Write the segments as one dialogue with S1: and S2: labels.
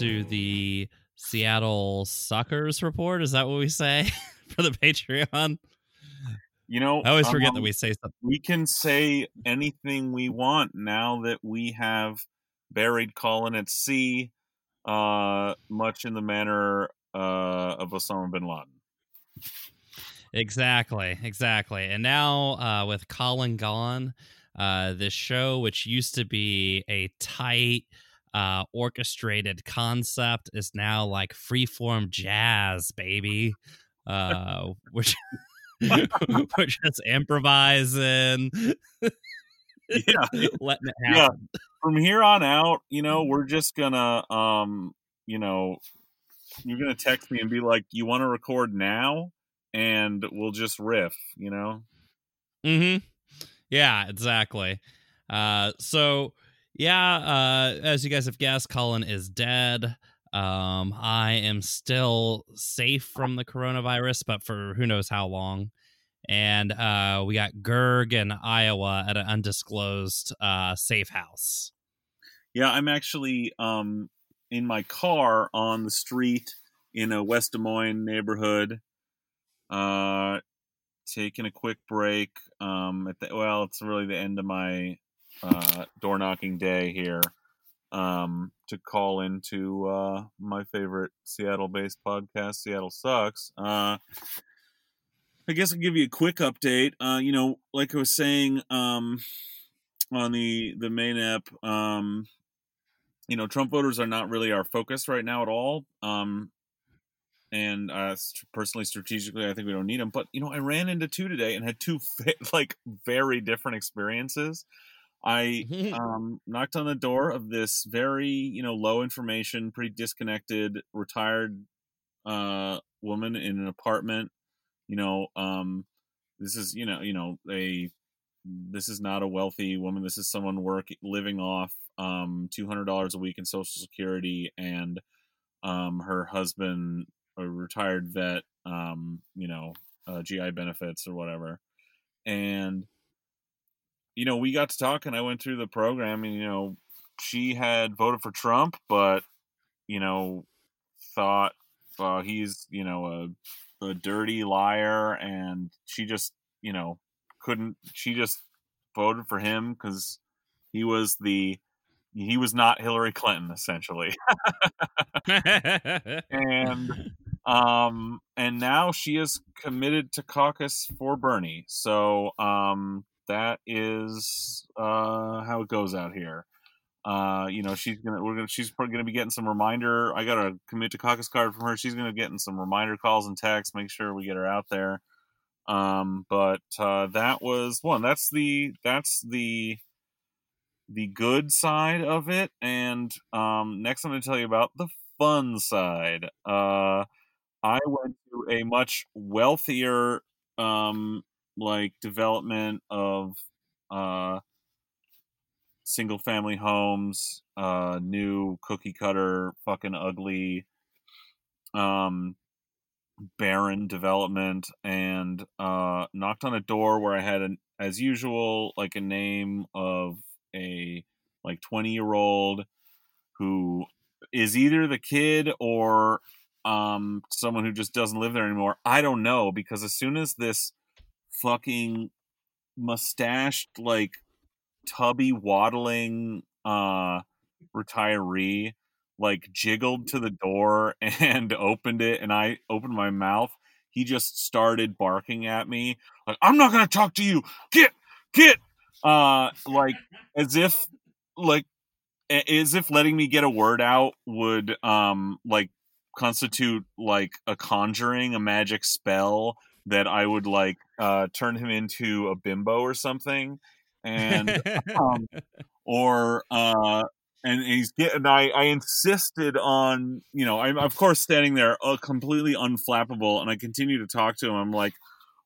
S1: to the Seattle Suckers report. Is that what we say for the Patreon?
S2: You know,
S1: I always forget
S2: um,
S1: that we say something.
S2: we can say anything we want now that we have buried Colin at sea, uh, much in the manner uh, of Osama bin Laden.
S1: Exactly, exactly. And now uh, with Colin gone, uh, this show, which used to be a tight, uh, orchestrated concept, is now like freeform jazz, baby. Uh, which we're just improvising,
S2: Yeah,
S1: letting it
S2: Yeah.
S1: happen.
S2: from here on out, you know, we're just gonna, um, you know, you're gonna text me and be like, "You want to record now?" and we'll just riff. You know.
S1: Mm-hmm. Yeah, exactly. Uh, so yeah, uh, as you guys have guessed, Colin is dead. Um, I am still safe from the coronavirus, but for who knows how long. And uh, we got Gerg in Iowa at an undisclosed uh, safe house.
S2: Yeah, I'm actually um in my car on the street in a West Des Moines neighborhood, uh, taking a quick break. Um, at the, well, it's really the end of my uh, door knocking day here. Um, to call into uh, my favorite Seattle-based podcast, Seattle Sucks. Uh, I guess I'll give you a quick update. Uh, you know, like I was saying, um, on the the main app, um, you know, Trump voters are not really our focus right now at all. Um, and uh, personally, strategically, I think we don't need them. But you know, I ran into two today and had two like very different experiences. I um, knocked on the door of this very you know low information, pretty disconnected, retired uh, woman in an apartment. You know, um, this is you know you know a this is not a wealthy woman. This is someone work living off um, two hundred dollars a week in Social Security, and um, her husband, a retired vet, um, you know, uh, GI benefits or whatever, and you know, we got to talk, and I went through the program, and you know, she had voted for Trump, but you know, thought uh, he's you know a, a dirty liar, and she just you know couldn't. She just voted for him because he was the he was not Hillary Clinton essentially, and um and now she is committed to caucus for Bernie. So um that is uh how it goes out here. Uh, you know, she's gonna we're gonna she's probably gonna be getting some reminder. I got a commit to caucus card from her. She's gonna getting some reminder calls and texts. Make sure we get her out there. Um, but uh, that was one. That's the that's the the good side of it. And um, next, I'm to tell you about the fun side. Uh, I went to a much wealthier um, like development of uh, single family homes, uh, new cookie cutter, fucking ugly, um, barren development, and uh, knocked on a door where I had an, as usual, like a name of a like 20 year old who is either the kid or um someone who just doesn't live there anymore. I don't know because as soon as this fucking mustached like tubby waddling uh retiree like jiggled to the door and opened it and I opened my mouth, he just started barking at me like I'm not going to talk to you. Get get uh like as if like as if letting me get a word out would um like constitute like a conjuring a magic spell that i would like uh turn him into a bimbo or something and um or uh and he's getting I, I insisted on you know i'm of course standing there uh, completely unflappable and i continue to talk to him. I'm like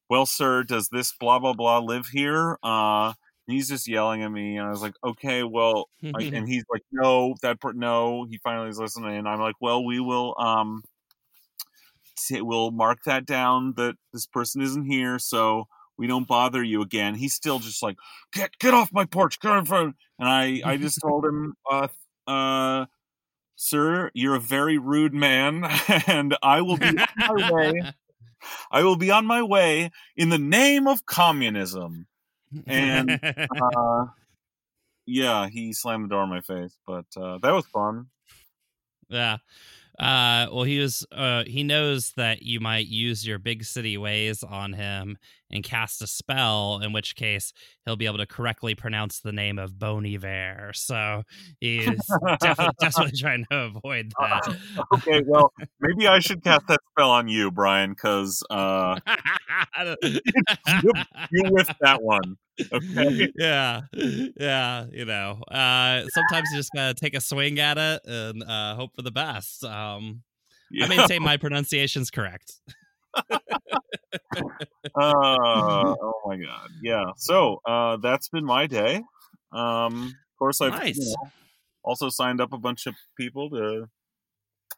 S2: well sir does this blah blah blah live here? Uh he's just yelling at me and i was like okay well I, and he's like no that per- no he finally is listening and i'm like well we will um t- we'll mark that down that this person isn't here so we don't bother you again he's still just like get get off my porch get in front and i i just told him uh uh Sir, you're a very rude man, and I will be on my way. I will be on my way in the name of communism. And uh, yeah, he slammed the door in my face, but uh, that was fun.
S1: Yeah. Uh, well, he was. Uh, he knows that you might use your big city ways on him and cast a spell. In which case, he'll be able to correctly pronounce the name of Bon Iver. So he's definitely, definitely trying to avoid that.
S2: okay, well, maybe I should cast that spell on you, Brian, because uh, you, you whiffed that one. Okay.
S1: Yeah, yeah. You know, uh, sometimes you just gotta take a swing at it and uh, hope for the best. Um,
S2: Yeah.
S1: I maintain my pronunciation's correct.
S2: Uh, oh my god. Yeah. So uh, that's been my day. Um, of course, I've you know, also signed up a bunch of people to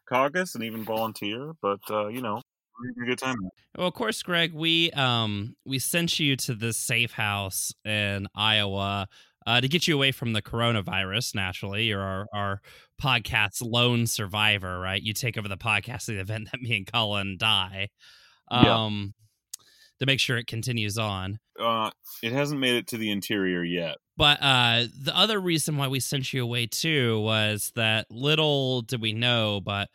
S2: caucus and even volunteer. But uh, you know, we're having a good time.
S1: Well, of course, Greg, we um we sent you to this safe house in Iowa uh, to get you away from the coronavirus. Naturally, you're our, our podcast's lone survivor, right? You take over the podcast the event that me and Colin die.
S2: Yeah.
S1: To make sure it continues on.
S2: Uh, it hasn't made it to the interior yet.
S1: But uh, the other reason why we sent you away too was that little did we know, but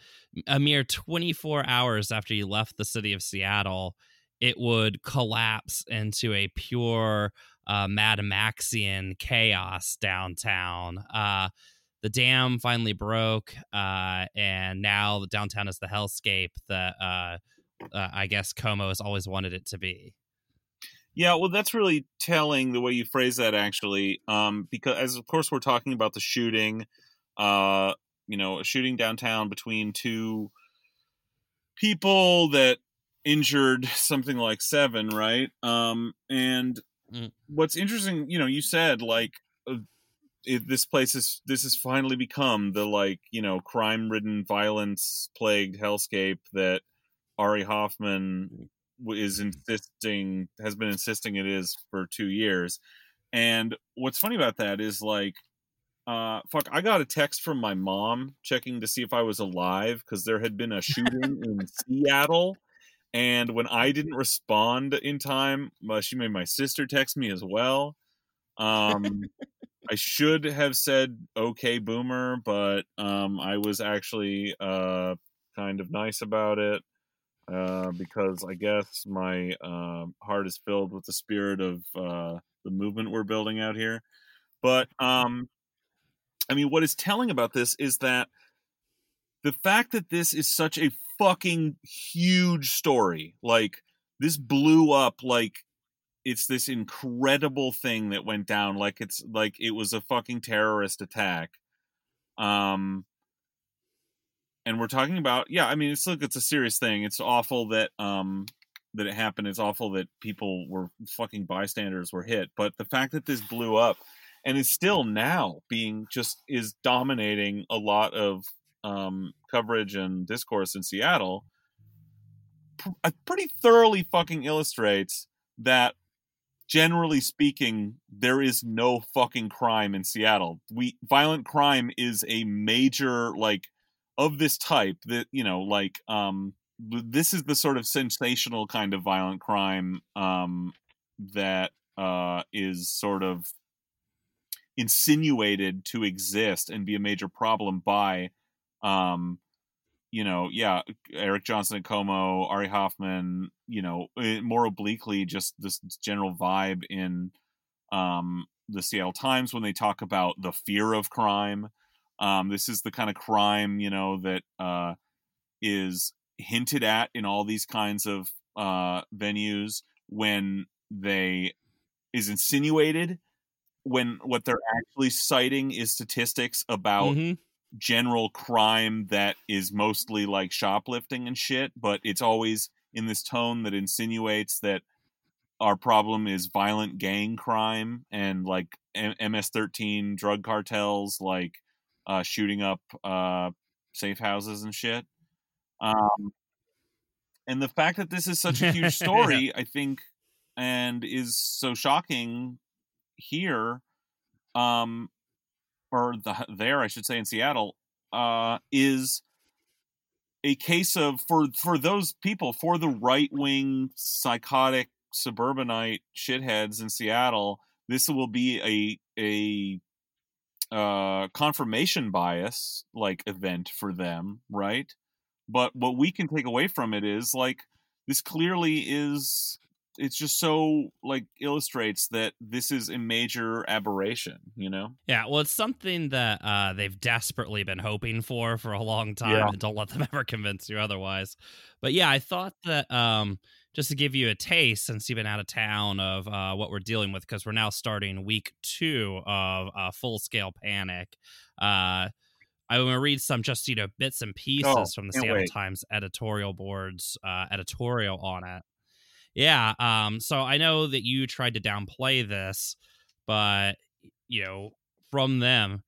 S1: a mere 24 hours after you left the city of Seattle, it would collapse into a pure uh, Mad Maxian chaos downtown. Uh, the dam finally broke, uh, and now the downtown is the hellscape that uh, I guess KOMO has always wanted it to be.
S2: Yeah, well, that's really telling the way you phrase that, actually, um, because as of course we're talking about the shooting, uh, you know, a shooting downtown between two people that injured something like seven, right? Um, and
S1: Mm.
S2: what's interesting, you know, you said like uh, it, this place is this has finally become the like you know crime-ridden, violence-plagued hellscape that Ari Hoffman is insisting has been insisting it is for two years. And what's funny about that is like, uh, fuck, I got a text from my mom checking to see if I was alive because there had been a shooting in Seattle. And when I didn't respond in time, uh, she made my sister text me as well. Um, I should have said okay, boomer, but um, I was actually uh, kind of nice about it uh, because I guess my uh, heart is filled with the spirit of uh, the movement we're building out here. But um, I mean, what is telling about this is that the fact that this is such a fucking huge story, like this blew up like it's this incredible thing that went down like it's like it was a fucking terrorist attack um and we're talking about yeah i mean it's look it's a serious thing. It's awful that um that it happened. It's awful that people were fucking bystanders were hit. But the fact that this blew up and is still now being just is dominating a lot of um coverage and discourse in seattle uh, pretty thoroughly fucking illustrates that generally speaking, there is no fucking crime in Seattle. We violent crime is a major like of this type that you know like um this is the sort of sensational kind of violent crime um that uh is sort of insinuated to exist and be a major problem by um you know, yeah, Eric Johnson and KOMO, Ari Hoffman, you know, eh, more obliquely, just this general vibe in um, the Seattle Times when they talk about the fear of crime. Um, this is the kind of crime, you know, that uh, is hinted at in all these kinds of uh, venues when they is insinuated when what they're actually citing is statistics about
S1: Mhm.
S2: general crime that is mostly like shoplifting and shit, but it's always in this tone that insinuates that our problem is violent gang crime and like M- MS-13 drug cartels, like uh, shooting up uh, safe houses and shit. Um, and the fact that this is such a huge story, I think, and is so shocking here, um, or the there, I should say, in Seattle, uh, is a case of for for those people for the right wing psychotic suburbanite shitheads in Seattle. This will be a a uh, confirmation bias like event for them, right? But what we can take away from it is like this clearly is it's just so like illustrates that this is a major aberration you know
S1: yeah well it's something that uh they've desperately been hoping for for a long time
S2: Yeah.
S1: and don't let them ever convince you otherwise but yeah i thought that um just to give you a taste since you've been out of town of uh, what we're dealing with because we're now starting week two of uh, full scale panic uh I'm going to read some just you know bits and pieces
S2: Oh,
S1: from the Seattle
S2: wait.
S1: Times editorial board's uh, editorial on it. Yeah. Um. So I know that you tried to downplay this, but you know, from them,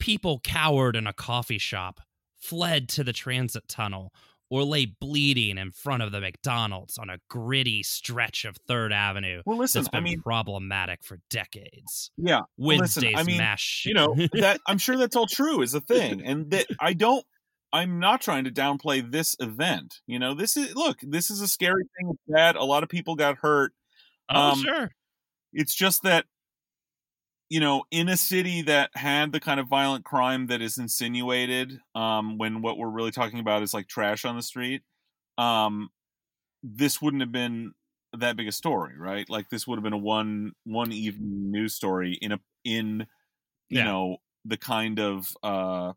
S1: people cowered in a coffee shop, fled to the transit tunnel, or lay bleeding in front of the McDonald's on a gritty stretch of Third Avenue.
S2: well listen
S1: That's been
S2: i mean
S1: problematic for decades.
S2: yeah listen,
S1: Wednesday's
S2: I mean,
S1: mass
S2: you know that i'm sure that's all true is a thing and that i don't i'm not trying to downplay this event you know this is look this is a scary thing it's bad a lot of people got hurt
S1: oh,
S2: um,
S1: sure.
S2: it's just that you know in a city that had the kind of violent crime that is insinuated um when what we're really talking about is like trash on the street um this wouldn't have been that big a story right like this would have been a one one evening news story in a in you
S1: Yeah.
S2: know the kind of uh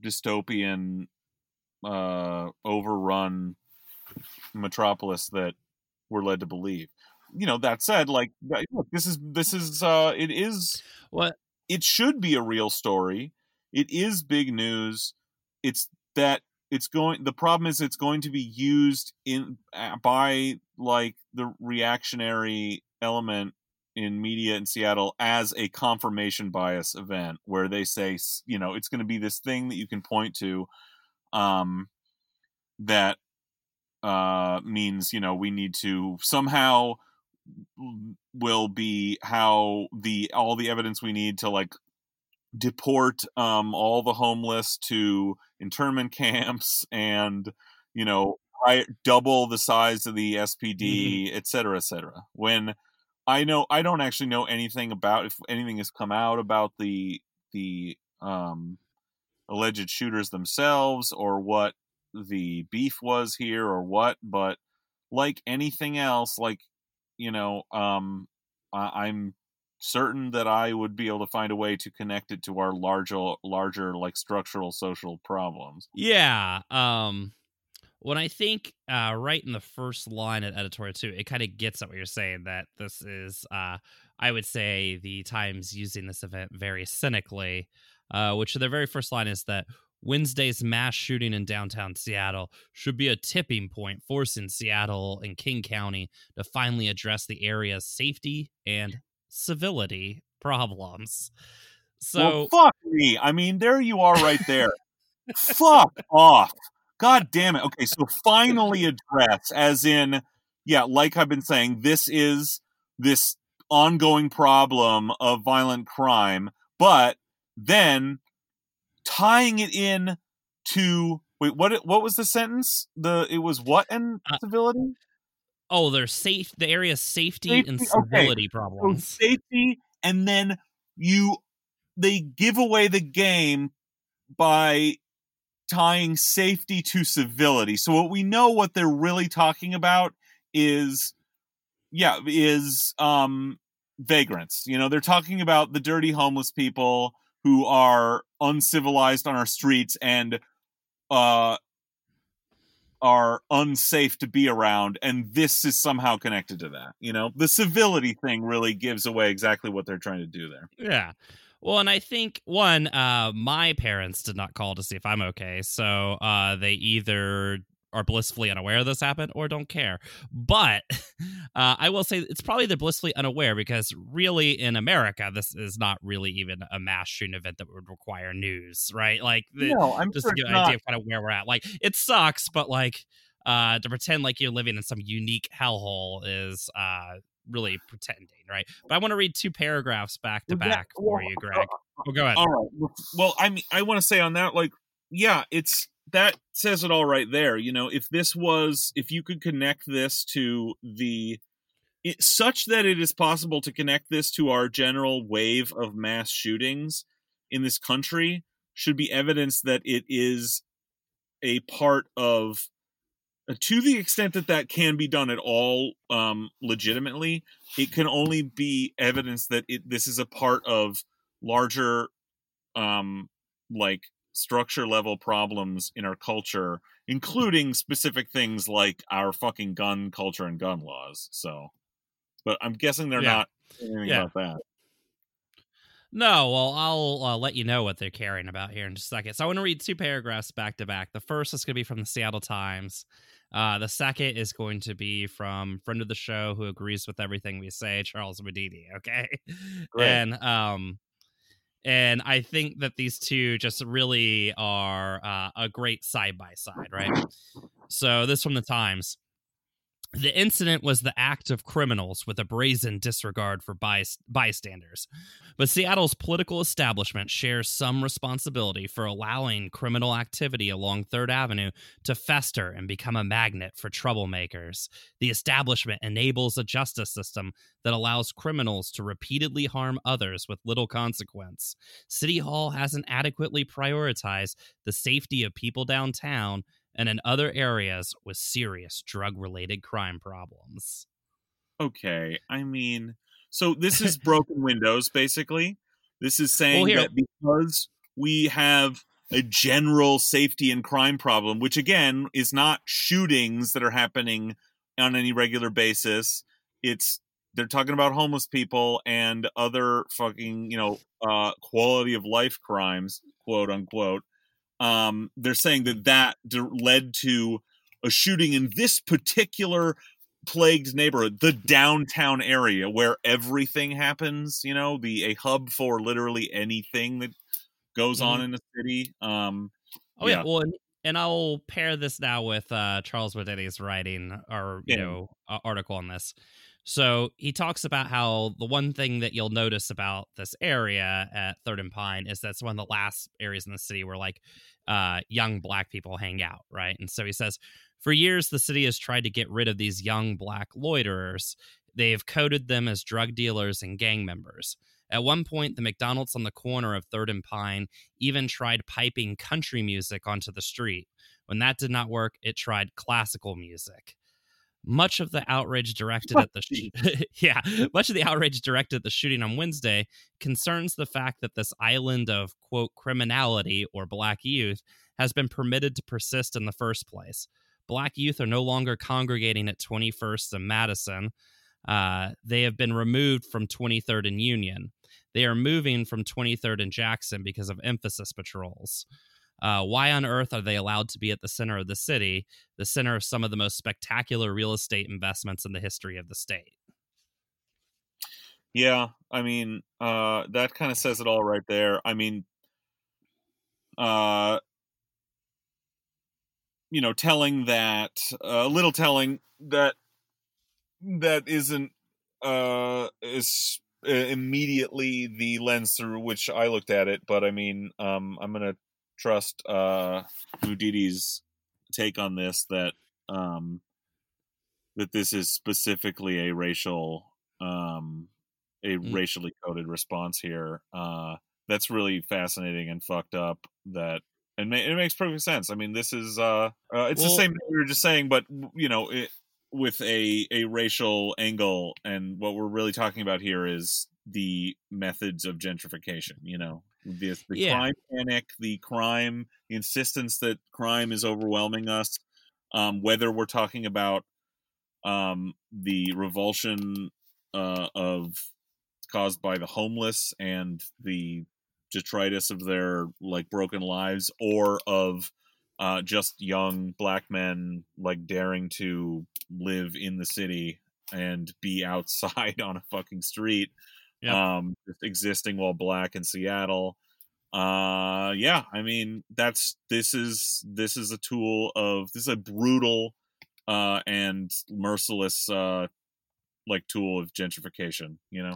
S2: dystopian uh overrun metropolis that we're led to believe you know that said like look, this is this is uh it is
S1: What?
S2: it should be a real story it is big news it's that it's going the problem is it's going to be used in uh, by like the reactionary element in media in Seattle as a confirmation bias event where they say s- you know it's going to be this thing that you can point to um that uh means you know we need to somehow will be how the all the evidence we need to like deport um all the homeless to internment camps and you know I, double the size of the SPD et cetera et cetera. When I know I don't actually know anything about if anything has come out about the the um alleged shooters themselves or what the beef was here or what but like anything else like you know um I, i'm certain that i would be able to find a way to connect it to our larger larger like structural social problems
S1: Yeah. Um when I think uh right in the first line at editorial too, it kind of gets at what you're saying that this is uh I would say the Times using this event very cynically, uh, which their very first line is that Wednesday's mass shooting in downtown Seattle should be a tipping point, forcing Seattle and King County to finally address the area's safety and civility problems. So
S2: well, fuck me. I mean there you are right there. Fuck off. God damn it. Okay so finally address as in yeah like i've been saying this is this ongoing problem of violent crime but then tying it in to wait what what was the sentence the it was what and
S1: Uh,
S2: civility
S1: oh, there's safe the area safety, and
S2: Safety, okay.
S1: civility
S2: so
S1: problems.
S2: safety and then you they give away the game by tying safety to civility so what we know what they're really talking about is yeah is um vagrants you know they're talking about the dirty homeless people who are uncivilized on our streets and uh are unsafe to be around and this is somehow connected to that you know the civility thing really gives away exactly what they're trying to do there
S1: Yeah. Well, and I think one, uh, my parents did not call to see if I'm okay, so uh, they either are blissfully unaware this happened or don't care. But uh, I will say it's probably they're blissfully unaware because really in America, this is not really even a mass shooting event that would require news, right? Like, the,
S2: no i'm
S1: just
S2: sure
S1: to give an idea of kind of where we're at. Like, it sucks, but like, uh, to pretend like you're living in some unique hellhole is uh, really pretending, right? But I want to read two paragraphs back to back for you, Greg. Well, go ahead.
S2: All right. Well, I mean, I want to say on that, like, yeah, it's that says it all right there. You know, if this was, if you could connect this to the, it, such that it is possible to connect this to our general wave of mass shootings in this country, should be evidence that it is a part of. uh, To the extent that that can be done at all, um, legitimately, it can only be evidence that it this is a part of larger um like structure level problems in our culture including specific things like our fucking gun culture and gun laws so but i'm guessing they're
S1: Yeah.
S2: not anything
S1: Yeah.
S2: about that
S1: No, well, I'll uh, let you know what they're caring about here in just a second. So I want to read two paragraphs back to back. The first is going to be from the Seattle Times. Uh, the second is going to be from friend of the show who agrees with everything we say, Charles Mudede. Okay,
S2: Great.
S1: and um, and I think that these two just really are uh, a great side by side, right? So this from the Times. The incident was the act of criminals with a brazen disregard for bystanders. But Seattle's political establishment shares some responsibility for allowing criminal activity along Third Avenue to fester and become a magnet for troublemakers. The establishment enables a justice system that allows criminals to repeatedly harm others with little consequence. City Hall hasn't adequately prioritized the safety of people downtown and in other areas with serious drug related crime problems.
S2: okay i mean so this is broken windows basically. This is saying
S1: Well,
S2: that because we have a general safety and crime problem which again is not shootings that are happening on any regular basis. It's they're talking about homeless people and other fucking you know uh quality of life crimes quote unquote um they're saying that that led to a shooting in this particular plagued neighborhood the downtown area where everything happens you know the a hub for literally anything that goes on in the city um
S1: Oh yeah,
S2: Yeah.
S1: well, and, and I'll pair this now with uh, Charles Mudede writing or you
S2: Yeah.
S1: know uh, article on this. So he talks about how the one thing that you'll notice about this area at Third and Pine is that's one of the last areas in the city where like uh, young black people hang out, right? And so he says, for years the city has tried to get rid of these young black loiterers. They have coded them as drug dealers and gang members. At one point, the McDonald's on the corner of Third and Pine even tried piping country music onto the street. When that did not work, it tried classical music. Much of the outrage directed at the sh- yeah, much of the outrage directed at the shooting on Wednesday concerns the fact that this island of quote criminality or black youth has been permitted to persist in the first place. Black youth are no longer congregating at 21st and Madison. Uh, they have been removed from 23rd and Union. They are moving from 23rd and Jackson because of emphasis patrols. Uh, why on earth are they allowed to be at the center of the city, the center of some of the most spectacular real estate investments in the history of the state?
S2: Yeah, I mean, uh, that kind of says it all right there. I mean, uh, you know, telling that a little telling that that isn't uh is uh, immediately the lens through which I looked at it, but I mean, um, I'm gonna trust uh Mudede's take on this that um that this is specifically a racial um a
S1: Mm.
S2: racially coded response here. Uh, that's really fascinating and fucked up. That and ma- it makes perfect sense. I mean, this is uh, uh it's
S1: Well-
S2: the same thing we were just saying, but you know, it, with a a racial angle. And what we're really talking about here is the methods of gentrification. You know, the, the
S1: Yeah.
S2: crime panic, the crime, the insistence that crime is overwhelming us. Um, whether we're talking about um, the revulsion uh, of caused by the homeless and the detritus of their like broken lives or of uh, just young black men like daring to live in the city and be outside on a fucking street
S1: Yep.
S2: um just existing while black in seattle uh yeah i mean that's this is this is a tool of this is a brutal uh and merciless uh like tool of gentrification. You know.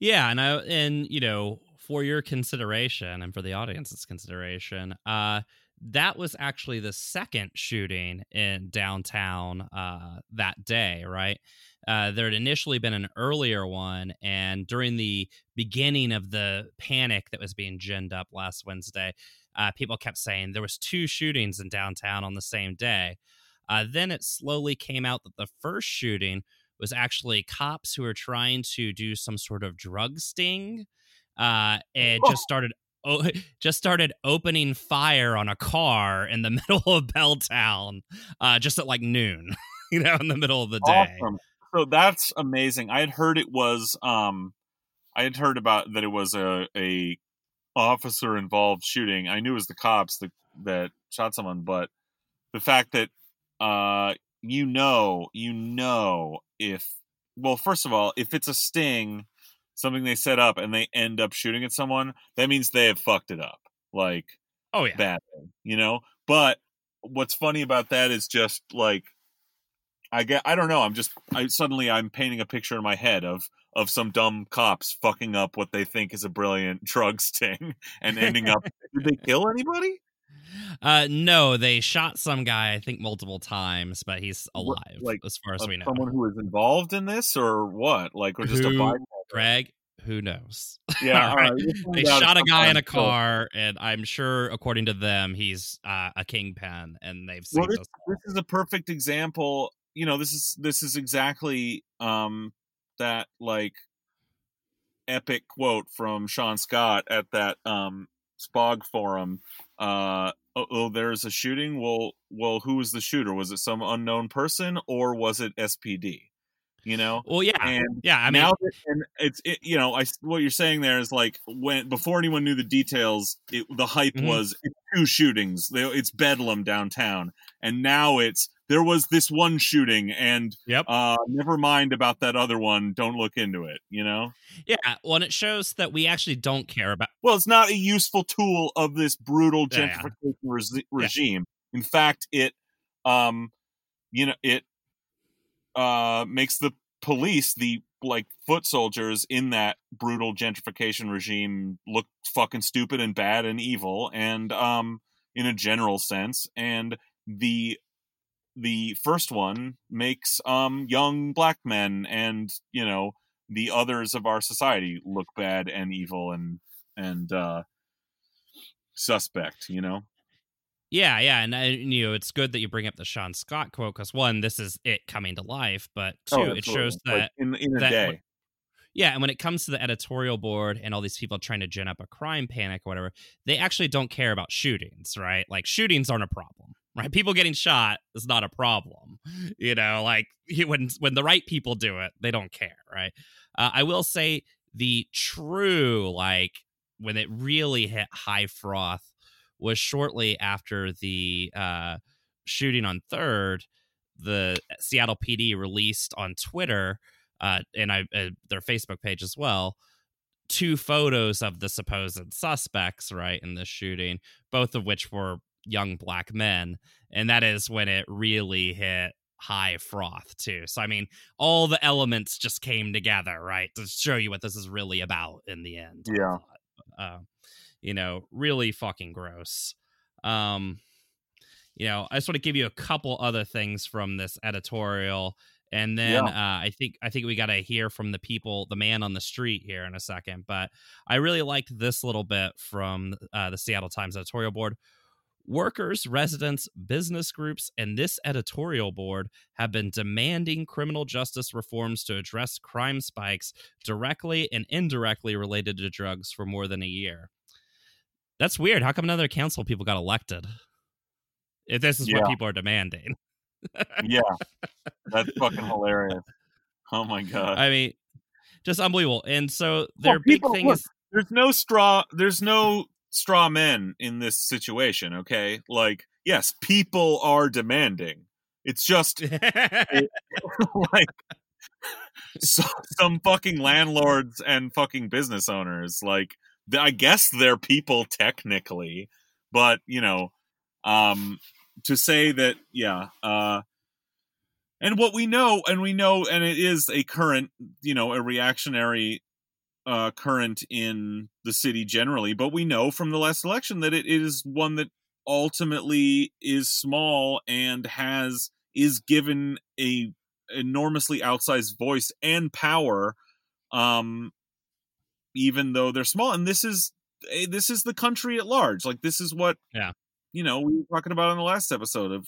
S1: Yeah, and I and you know for your consideration and for the audience's consideration, uh, that was actually the second shooting in downtown uh, that day, right? Uh, there had initially been an earlier one, and during the beginning of the panic that was being ginned up last Wednesday, uh, people kept saying there was two shootings in downtown on the same day. Uh, then it slowly came out that the first shooting was actually cops who were trying to do some sort of drug sting uh, and just started oh, just started opening fire on a car in the middle of Belltown, uh, just at like noon, you know, in the middle of the day.
S2: Awesome. So that's amazing. I had heard it was, um, I had heard about that it was a a officer involved shooting. I knew it was the cops that that shot someone, but the fact that uh, you know, you know, if well, first of all, if it's a sting something they set up and they end up shooting at someone, that means they have fucked it up. Like,
S1: oh yeah,
S2: badly, you know. But what's funny about that is just like, I get, I don't know. I'm just, I suddenly I'm painting a picture in my head of of some dumb cops fucking up what they think is a brilliant drug sting and ending up. did they kill anybody?
S1: Uh, no, they shot some guy. I think multiple times, but he's alive. Like as far as we know,
S2: someone who is involved in this, or what? Like, or just who, a bystander?
S1: Greg, who knows?
S2: Yeah,
S1: right. they shot a guy in a car, and I'm sure, according to them, he's uh, a kingpin, and they've seen
S2: well, this, this is a perfect example. You know, this is this is exactly um that like epic quote from Shaun Scott at that um Spog forum. Uh, oh, oh, there's a shooting. Well, well, who was the shooter? Was it some unknown person or was it SPD? You know?
S1: Well yeah.
S2: And
S1: yeah i mean
S2: now that, and it's it, you know i what you're saying there is like when before anyone knew the details it, the hype mm-hmm. was two shootings. It's bedlam downtown. And now it's there was this one shooting and
S1: yep.
S2: uh never mind about that other one. Don't look into it you know?
S1: Yeah well and it shows that we actually don't care about
S2: well it's not a useful tool of this brutal gentrification yeah. re- regime. Yeah. in fact it um you know it uh, makes the police, the like foot soldiers in that brutal gentrification regime, look fucking stupid and bad and evil, and um, in a general sense, and the the first one makes um young black men and you know the others of our society look bad and evil and and uh suspect you know
S1: yeah, yeah, and, uh, you know it's good that you bring up the Shaun Scott quote because one, this is it coming to life, but oh, two, oh, it shows that like
S2: in in a
S1: that,
S2: day.
S1: Yeah, and when it comes to the editorial board and all these people trying to gin up a crime panic or whatever, they actually don't care about shootings, right? Like shootings aren't a problem, right? People getting shot is not a problem, you know. Like when when the right people do it, they don't care, right? Uh, I will say the true like when it really hit high froth was shortly after the uh, shooting on Third. The Seattle PD released on Twitter uh, and I, uh, their Facebook page as well two photos of the supposed suspects right in this shooting, both of which were young black men, and that is when it really hit high froth too. So I mean, all the elements just came together, right, to show you what this is really about in the end.
S2: Yeah.
S1: Uh, you know, really fucking gross. Um, you know, I just want to give you a couple other things from this editorial, and then yeah. uh, I think I think we got to hear from the people, the man on the street here in a second. But I really liked this little bit from uh, the Seattle Times editorial board. Workers, residents, business groups, and this editorial board have been demanding criminal justice reforms to address crime spikes directly and indirectly related to drugs for more than a year. That's weird. How come none of their council people got elected? If this is yeah. what people are demanding.
S2: yeah. That's fucking hilarious. Oh my god.
S1: I mean, just unbelievable. And so their well, big thing look, is
S2: there's no straw there's no straw men in this situation, okay? Like, yes, people are demanding. It's just it, like so, some fucking landlords and fucking business owners like I guess they're people technically, but you know, um, to say that, yeah, uh, And what we know, and we know, and it is a current, you know, a reactionary uh, current in the city generally, but we know from the last election that it is one that ultimately is small and has is given a enormously outsized voice and power um even though they're small and this is eh, this is the country at large like this is what
S1: Yeah.
S2: you know we were talking about in the last episode of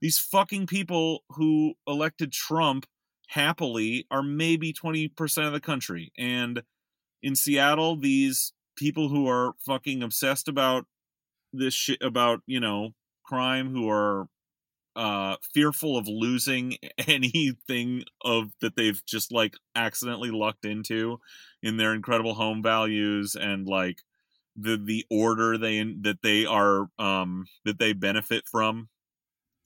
S2: these fucking people who elected Trump happily are maybe 20% of the country and in Seattle these people who are fucking obsessed about this shit about you know crime who are uh fearful of losing anything of that they've just like accidentally lucked into in their incredible home values and like the the order they that they are um that they benefit from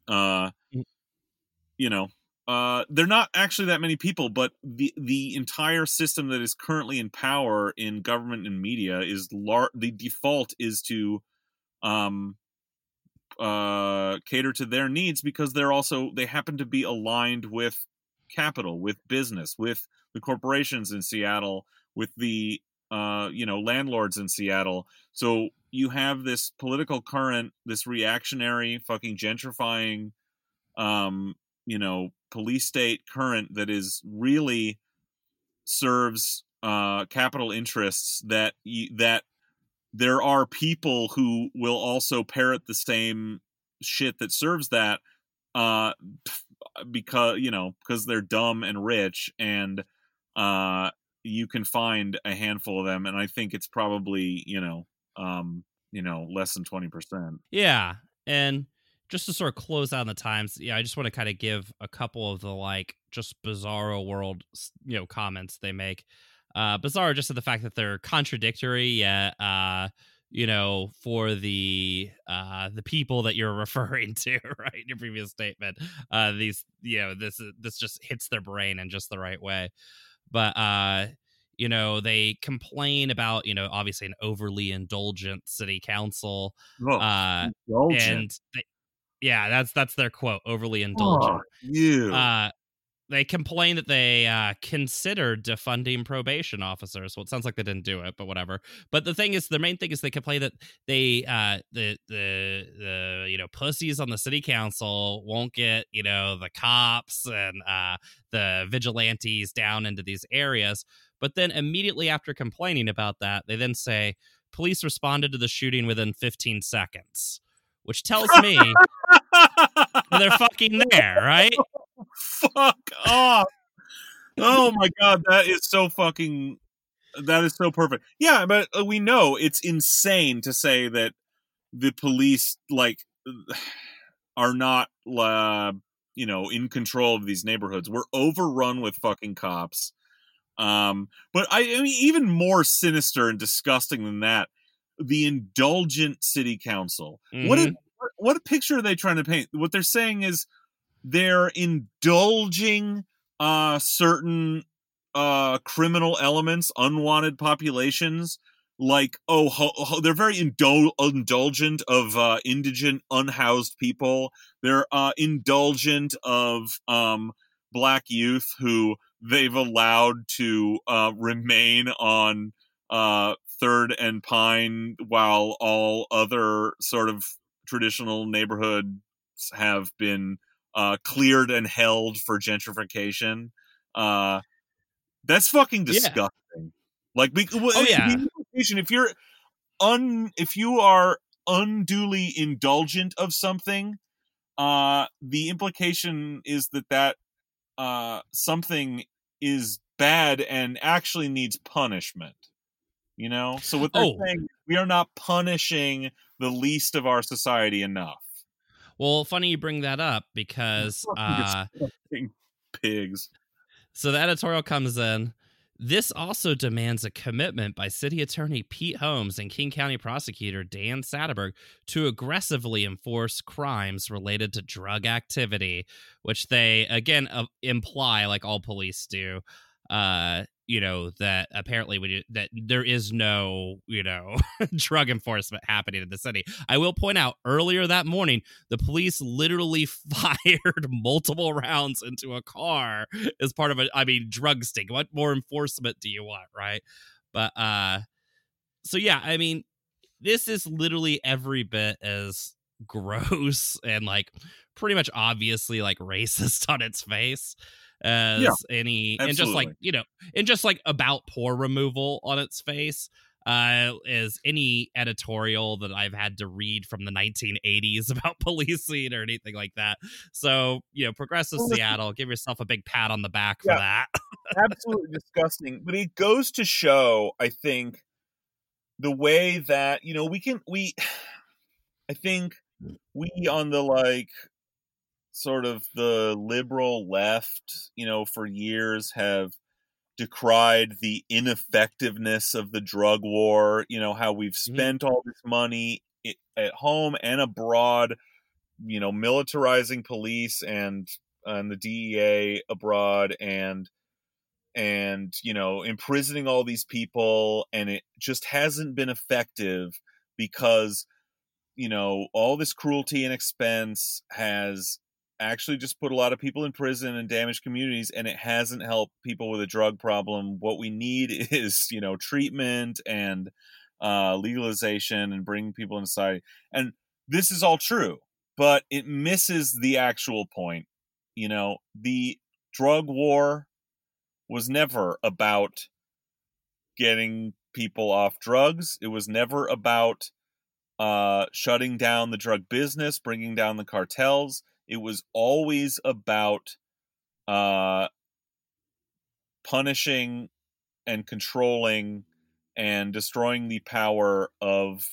S2: uh
S1: Mm.
S2: you know uh they're not actually that many people but the the entire system that is currently in power in government and media is lar- the default is to um uh cater to their needs because they're also they happen to be aligned with capital with business with the corporations in Seattle with the uh you know landlords in Seattle. So you have this political current this reactionary fucking gentrifying um you know police state current that is really serves uh capital interests that that there are people who will also parrot the same shit that serves that uh because you know because they're dumb and rich and uh you can find a handful of them and i think it's probably you know um you know less than 20%
S1: Yeah, and just to sort of close out the times, yeah, I just want to kind of give a couple of the like just bizarro world, you know, comments they make. Uh, bizarre just to the fact that they're contradictory, yet, uh, you know, for the uh the people that you're referring to, right, in your previous statement, uh, these, you know, this this just hits their brain in just the right way. But uh, you know, they complain about, you know, obviously an overly indulgent city council
S2: oh,
S1: uh
S2: indulgent.
S1: and they, yeah that's that's their quote overly indulgent uh they complain that they uh considered defunding probation officers. Well it sounds like they didn't do it but whatever. But the thing is the main thing is they complain that they uh the the the you know pussies on the city council won't get you know the cops and uh the vigilantes down into these areas. But then immediately after complaining about that they then say police responded to the shooting within 15 seconds which tells me they're fucking there right
S2: fuck off. Oh my god that is so fucking that is so perfect. Yeah but uh, we know it's insane to say that the police like are not uh, you know in control of these neighborhoods. We're overrun with fucking cops. Um but I, I mean even more sinister and disgusting than that the indulgent city council. What
S1: Mhm.
S2: a what- what a picture are they trying to paint? What they're saying is they're indulging uh certain uh criminal elements unwanted populations like oh ho, ho- they're very indul- indulgent of uh indigent unhoused people. They're uh indulgent of um black youth who they've allowed to uh remain on uh third and pine while all other sort of traditional neighborhoods have been uh, cleared and held for gentrification. Uh, that's fucking
S1: Yeah.
S2: disgusting. Like, we, well,
S1: Oh, yeah.
S2: implication, if you're un, if you are unduly indulgent of something, uh, the implication is that that uh, something is bad and actually needs punishment. You know, so what they're
S1: Oh.
S2: saying, we are not punishing the least of our society enough.
S1: Well funny you bring that up because uh
S2: pigs.
S1: So the editorial comes in. This also demands a commitment by City Attorney Pete Holmes and King County Prosecutor Dan Satterberg to aggressively enforce crimes related to drug activity, which they again uh, imply, like all police do, uh, you know that apparently we, that there is no you know drug enforcement happening in the city. I will point out earlier that morning the police literally fired multiple rounds into a car as part of a i mean drug sting. What more enforcement do you want right? But uh so yeah i mean this is literally every bit as gross and like pretty much obviously like racist on its face as yeah, any absolutely. and just like you know and just like about poor removal on its face uh as any editorial that i've had to read from the 1980s about policing or anything like that so you know progressive well, seattle give yourself a big pat on the back yeah, for that
S2: absolutely disgusting but it goes to show i think the way that you know we can we i think we on the like sort of the liberal left, you know, for years have decried the ineffectiveness of the drug war, you know, how we've mm-hmm. spent all this money at home and abroad, you know, militarizing police and and the DEA abroad and and you know imprisoning all these people and it just hasn't been effective because you know all this cruelty and expense has actually just put a lot of people in prison and damaged communities and it hasn't helped people with a drug problem. What we need is you know treatment and uh, legalization and bringing people in society. And this is all true but it misses the actual point. You know the drug war was never about getting people off drugs. It was never about uh, shutting down the drug business bringing down the cartels it was always about uh, punishing and controlling and destroying the power of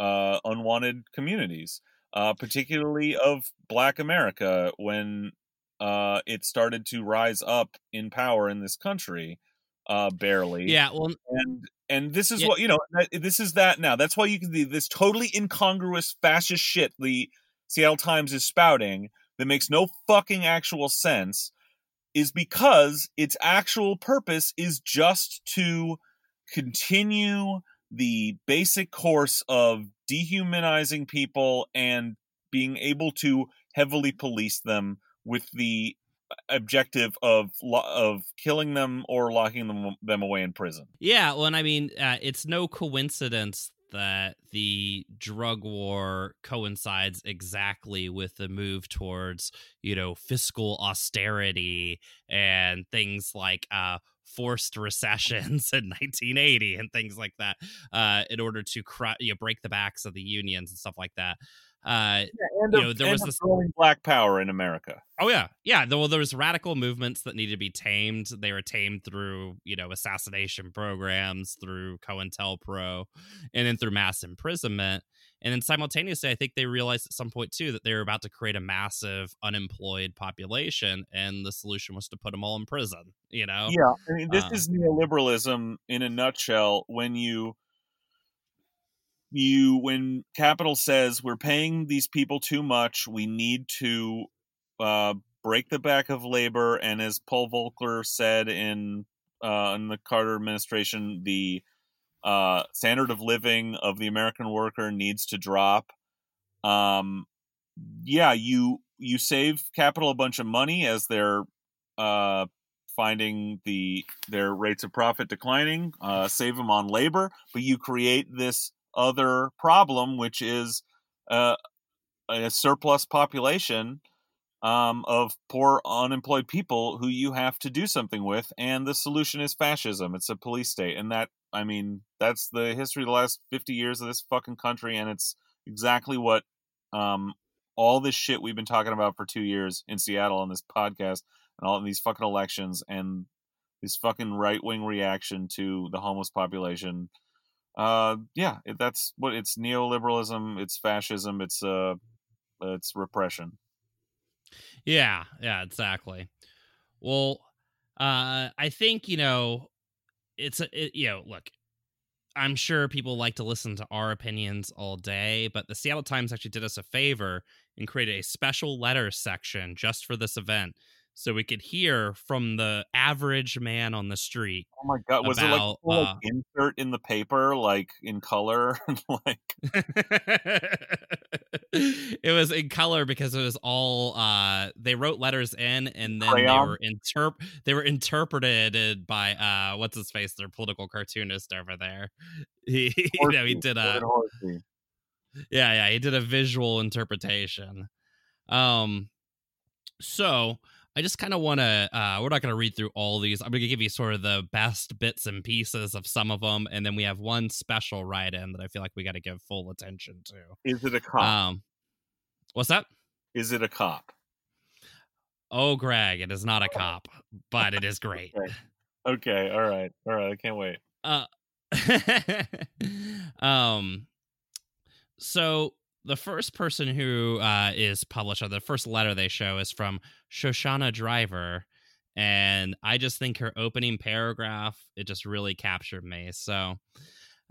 S2: uh, unwanted communities, uh, particularly of Black America when uh, it started to rise up in power in this country. Uh, barely,
S1: yeah. Well,
S2: and and this is yeah. what you know. This is that now. That's why you can see this totally incongruous fascist shit. The Seattle Times is spouting that makes no fucking actual sense is because its actual purpose is just to continue the basic course of dehumanizing people and being able to heavily police them with the objective of of killing them or locking them them away in prison.
S1: Yeah, well, and I mean, uh, it's no coincidence that the drug war coincides exactly with the move towards, you know, fiscal austerity and things like uh, forced recessions in 1980 and things like that uh, in order to cr- you know, break the backs of the unions and stuff like that. Uh, yeah, you know, there was this
S2: growing black power in America.
S1: Oh yeah, yeah. Well, there was radical movements that needed to be tamed. They were tamed through you know assassination programs, through COINTELPRO, and then through mass imprisonment. And then simultaneously, I think they realized at some point too that they were about to create a massive unemployed population, and the solution was to put them all in prison. You know?
S2: Yeah, I mean, this uh, is neoliberalism in a nutshell. When you you when capital says we're paying these people too much we need to uh, break the back of labor and as paul volcker said in uh, in the carter administration the uh, standard of living of the american worker needs to drop um, yeah you you save capital a bunch of money as they're uh, finding the their rates of profit declining uh, save them on labor but you create this other problem, which is uh, a surplus population um, of poor unemployed people who you have to do something with, and the solution is fascism. It's a police state, and that I mean that's the history of the last fifty years of this fucking country, and it's exactly what um, all this shit we've been talking about for two years in Seattle on this podcast, and all these fucking elections, and this fucking right wing reaction to the homeless population uh, yeah, that's what it's neoliberalism, it's fascism, it's uh, it's repression.
S1: Yeah, yeah, exactly. Well, uh, I think you know, it's a it, you know, look, I'm sure people like to listen to our opinions all day, but the Seattle Times actually did us a favor and created a special letter section just for this event so we could hear from the average man on the street.
S2: Oh my god, was
S1: About,
S2: it like,
S1: uh,
S2: insert in the paper, like in color? like
S1: it was in color because it was all uh they wrote letters in and then
S2: Crayon?
S1: they were interp they were interpreted by uh what's his face their political cartoonist over there he you know he did a
S2: Horsey.
S1: yeah yeah he did a visual interpretation um so i just kind of want to uh we're not going to read through all these i'm going to give you sort of the best bits and pieces of some of them and then we have one special write-in that i feel like we got to give full attention to
S2: Is it a cop?
S1: um what's that
S2: Is it a cop?
S1: oh greg it is not a cop but it is great
S2: Okay. Okay, all right, all right. I can't wait.
S1: uh um so the first person who uh is published or the first letter they show is from shoshana driver and i just think her opening paragraph it just really captured me. So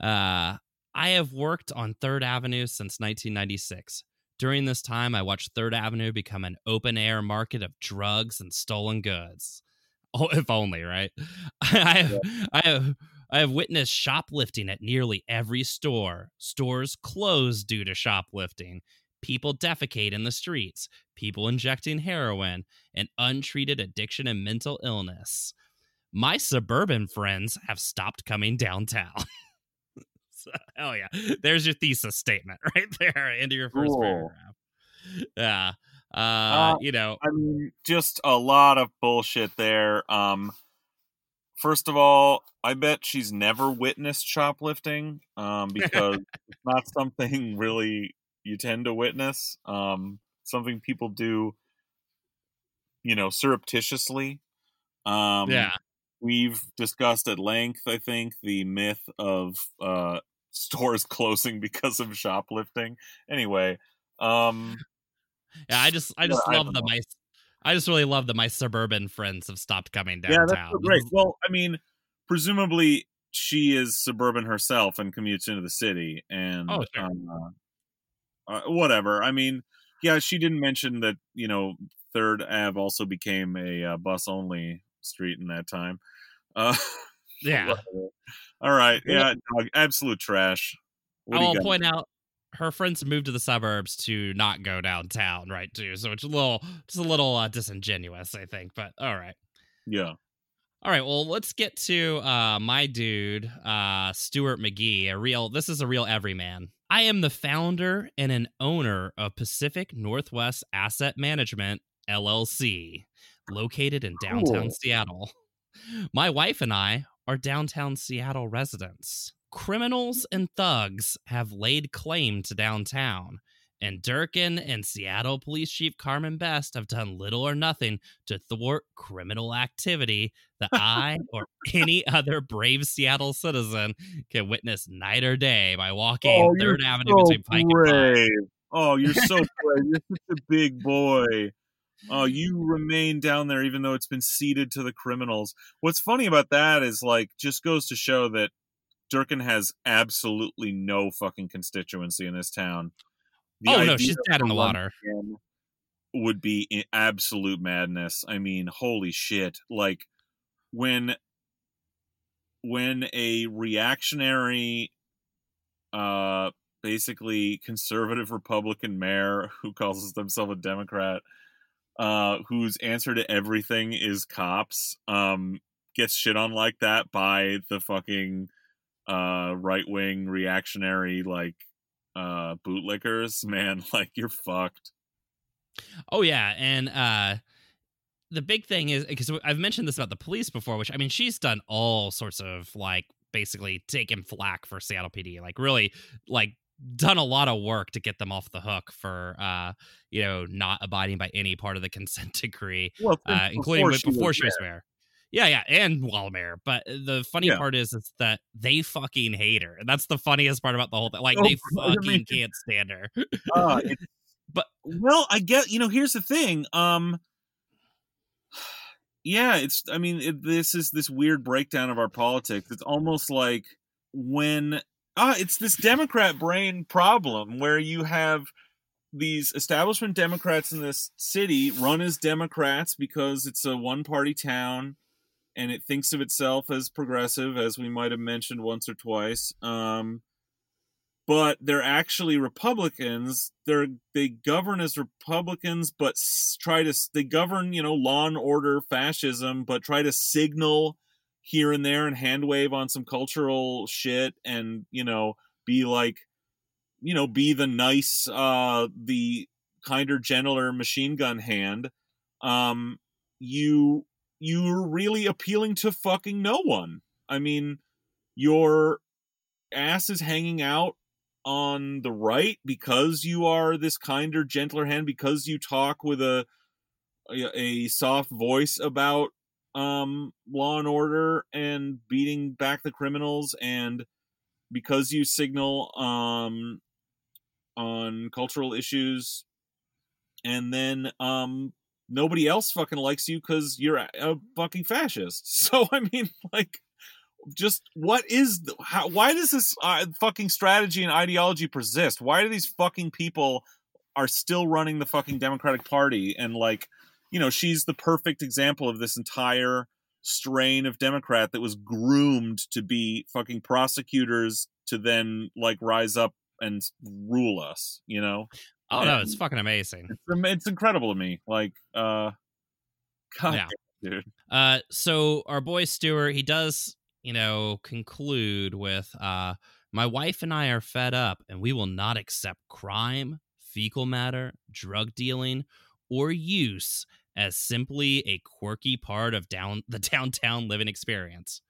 S1: uh i have worked on third avenue since 1996 during this time i watched third avenue become an open air market of drugs and stolen goods. Oh if only right? I have i have I have witnessed shoplifting at nearly every store. Stores closed due to shoplifting. People defecate in the streets. People injecting heroin. And untreated addiction and mental illness. My suburban friends have stopped coming downtown. so, hell yeah. There's your thesis statement right there into your first
S2: Cool.
S1: paragraph. Yeah. Uh,
S2: Uh,
S1: you know,
S2: I mean, just a lot of bullshit there. Um, first of all, I bet she's never witnessed shoplifting, um, because it's not something really you tend to witness. Um, something people do, you know, surreptitiously. Um,
S1: yeah.
S2: we've discussed at length, I think, the myth of uh, stores closing because of shoplifting. Anyway, um,
S1: Yeah, I just I just
S2: I
S1: love
S2: don't
S1: that
S2: know.
S1: my I just really love that my suburban friends have stopped coming downtown.
S2: yeah, that's so great. Well, I mean, presumably she is suburban herself and commutes into the city, and
S1: Oh, sure.
S2: um, uh, uh, whatever. I mean, yeah, she didn't mention that you know Third Ave also became a uh, bus only street in that time. Uh,
S1: Yeah.
S2: All right. Yeah. dog, absolute trash. What
S1: I will point out her friends moved to the suburbs to not go downtown, right? Too, so it's a little, just a little uh, disingenuous, I think. But all right,
S2: Yeah.
S1: all right. Well, let's get to uh, my dude, uh, Stuart McGee. A real, this is a real everyman. I am the founder and an owner of Pacific Northwest Asset Management LLC, located in downtown
S2: Cool.
S1: Seattle. My wife and I are downtown Seattle residents. Criminals and thugs have laid claim to downtown, and Durkan and Seattle Police Chief Carmen Best have done little or nothing to thwart criminal activity that I or any other brave Seattle citizen can witness night or day by walking
S2: Oh,
S1: Third Avenue
S2: so
S1: between Pike and Pine.
S2: brave. Oh, you're so brave. You're such a big boy. Oh, you remain down there even though it's been ceded to the criminals. What's funny about that is like just goes to show that Durkan has absolutely no fucking constituency in this town. The
S1: Oh no, she's dead in the water.
S2: Would be absolute madness. I mean, holy shit! Like when when a reactionary uh basically conservative republican mayor who calls himself a democrat uh whose answer to everything is cops um gets shit on like that by the fucking uh right-wing reactionary like uh bootlickers man like you're fucked
S1: Oh yeah, and uh the big thing is because I've mentioned this about the police before, which I mean she's done all sorts of like basically taking flack for Seattle PD, like really like done a lot of work to get them off the hook for uh you know not abiding by any part of the consent decree,
S2: well
S1: uh, including before, she, before she was mayor. Yeah, yeah, and mayor. But the funny
S2: Yeah.
S1: part is, is that they fucking hate her. And that's the funniest part about the whole thing. Like
S2: Oh,
S1: they
S2: I mean-
S1: fucking can't stand her.
S2: uh,
S1: But-
S2: well, I get you know. Here's the thing. Um, yeah, it's. I mean, it, this is this weird breakdown of our politics. It's almost like when ah, it's this Democrat brain problem where you have these establishment Democrats in this city run as Democrats because it's a one party town and it thinks of itself as progressive, as we might have mentioned once or twice. Um, but they're actually Republicans. They're they govern as Republicans, but try to they govern you know law and order fascism, but try to signal here and there and hand wave on some cultural shit, and you know be like you know be the nice uh the kinder gentler machine gun hand um you you're really appealing to fucking no one. I mean your ass is hanging out on the right because you are this kinder gentler hand because you talk with a a, a soft voice about um law and order and beating back the criminals and because you signal um on cultural issues and then um nobody else fucking likes you because you're a, fucking fascist. So i mean like just what is how why does this uh, fucking strategy and ideology persist? Why do these fucking people are still running the fucking democratic party? And like you know she's the perfect example of this entire strain of democrat that was groomed to be fucking prosecutors to then like rise up and rule us you know
S1: Oh no, it's fucking amazing.
S2: it's, it's incredible to me like uh god
S1: Yeah.
S2: dude
S1: Uh, so our boy Stuart, he does, you know, conclude with, uh, my wife and I are fed up, and we will not accept crime, fecal matter, drug dealing, or use as simply a quirky part of down the downtown living experience.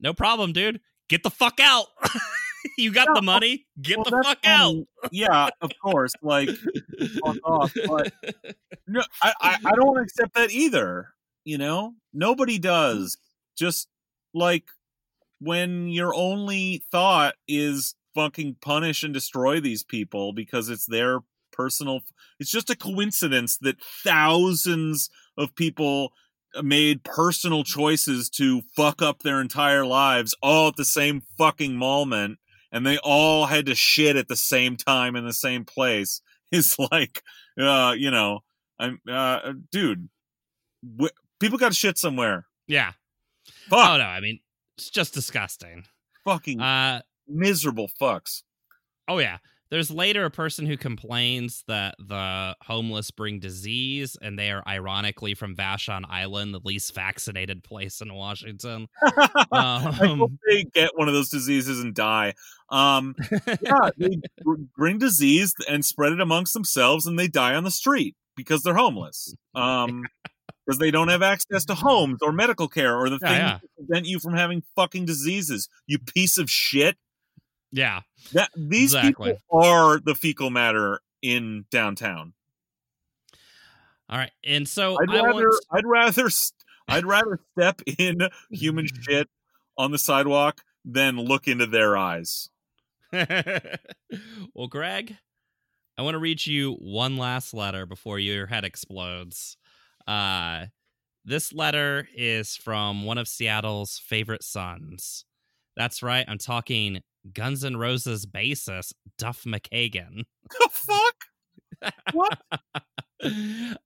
S1: No problem, dude. Get the fuck out. you got
S2: No,
S1: the money. Get
S2: Well,
S1: the fuck out.
S2: yeah of course like fuck off but no I, I i don't want to accept that either you know nobody does just like when your only thought is fucking punish and destroy these people because it's their personal it's just a coincidence that thousands of people uh, made personal choices to fuck up their entire lives all at the same fucking moment and they all had to shit at the same time in the same place is like uh you know i'm uh dude wh- people got shit somewhere
S1: yeah.
S2: fuck
S1: Oh no, I mean, it's just disgusting.
S2: fucking
S1: Uh,
S2: miserable fucks
S1: Oh yeah. There's later a person who complains that the homeless bring disease, and they are ironically from Vashon Island, the least vaccinated place in Washington.
S2: I hope
S1: Um,
S2: they get one of those diseases and die. Um, yeah, they bring disease and spread it amongst themselves, and they die on the street because they're homeless. Um, because they don't have access to homes or medical care or the
S1: Yeah,
S2: things
S1: yeah.
S2: that prevent you from having fucking diseases. You piece of shit.
S1: Yeah.
S2: That these
S1: Exactly.
S2: people are the fecal matter in downtown.
S1: All right. And so
S2: I'd
S1: I
S2: rather,
S1: want.
S2: I'd rather, I'd rather step in human shit on the sidewalk than look into their eyes.
S1: well, Greg, I want to read you one last letter before your head explodes. Uh, this letter is from one of Seattle's favorite sons. That's right. I'm talking Guns N' Roses bassist Duff McKagan.
S2: The fuck? What?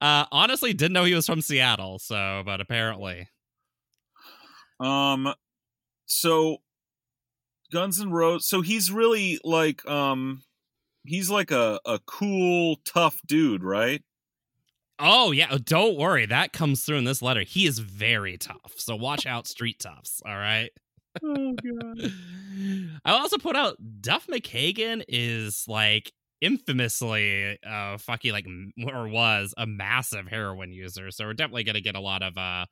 S1: uh, honestly, didn't know he was from Seattle. So, but apparently,
S2: Um, so Guns N' Roses. So he's really like, um, he's like a a cool, tough dude, right?
S1: oh yeah. oh, Don't worry, that comes through in this letter. He is very tough. So watch out, street toughs. All right.
S2: Oh god.
S1: I'll also put out Duff McKagan is like infamously uh fucking like or was a massive heroin user. So we're definitely gonna get a lot of uh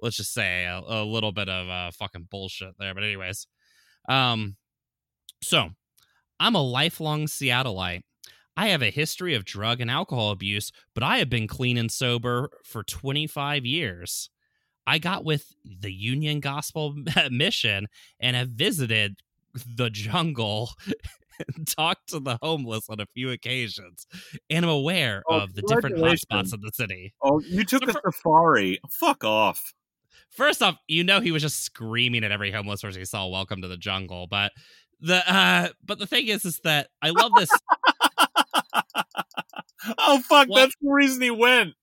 S1: let's just say a, a little bit of uh fucking bullshit there. But anyways. Um so I'm a lifelong Seattleite. I have a history of drug and alcohol abuse, but I have been clean and sober for 25 years. I got with the Union Gospel Mission and have visited the jungle and talked to the homeless on a few occasions. And I'm aware
S2: Oh,
S1: of the different hotspots of the city.
S2: Oh, you took
S1: So
S2: a
S1: for-
S2: safari. Fuck off.
S1: First off, you know he was just screaming at every homeless person he saw, "Welcome to the jungle." But the uh but the thing is is that I love this
S2: Oh fuck! That's the reason he went.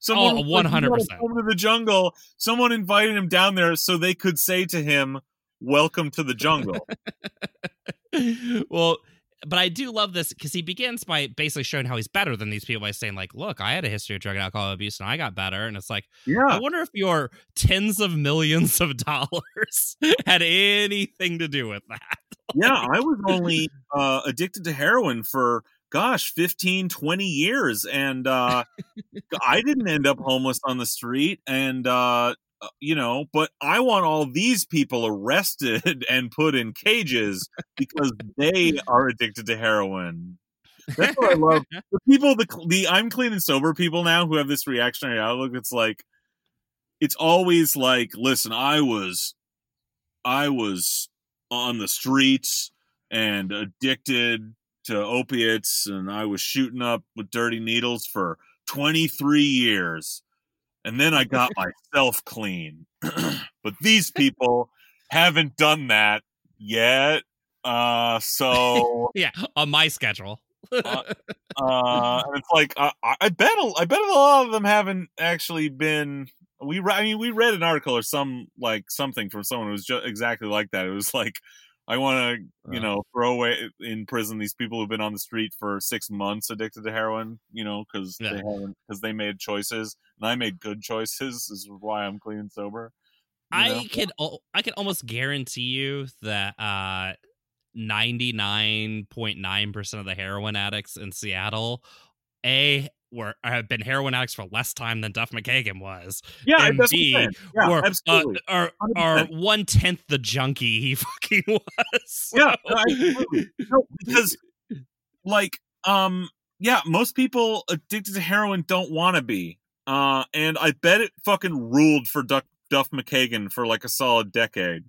S2: Someone
S1: Oh,
S2: was like, "You gotta
S1: 100%.
S2: Come to the jungle. Someone invited him down there so they could say to him, "Welcome to the jungle."
S1: well, but I do love this because he begins by basically showing how he's better than these people by saying, like, look, I had a history of drug and alcohol abuse and I got better. And it's like,
S2: yeah.
S1: I wonder if your tens of millions of dollars had anything to do with that.
S2: yeah. I was only uh, addicted to heroin for gosh 15 20 years and uh i didn't end up homeless on the street and uh uh, you know but i want all these people arrested and put in cages because they are addicted to heroin. That's what i love. The people the the i'm clean and sober people now who have this reactionary outlook it's like it's always like listen i was i was on the streets and addicted to opiates and i was shooting up with dirty needles for 23 years and then i got myself clean but these people haven't done that yet uh so
S1: yeah, on my schedule.
S2: Uh, uh and it's like I- I bet a, I bet a lot of them haven't actually been. We I mean we read an article or some like something from someone who was just exactly like that. It was like I want to you
S1: Uh.
S2: know throw away in prison these people who've been on the street for six months addicted to heroin. You know because
S1: Yeah.
S2: they haven't because they made choices and I made good choices. This Is why I'm clean and sober.
S1: I
S2: know?
S1: could I could almost guarantee you that uh 99.9% of the heroin addicts in Seattle a were I have been heroin addicts for less time than Duff McKagan was.
S2: yeah
S1: and B,
S2: yeah
S1: or, uh,
S2: absolutely.
S1: are are one tenth the junkie he fucking was.
S2: Yeah,
S1: So-
S2: absolutely. No, because like um yeah, most people addicted to heroin don't want to be. Uh and I bet it fucking ruled for Duck, Duff McKagan for like a solid decade,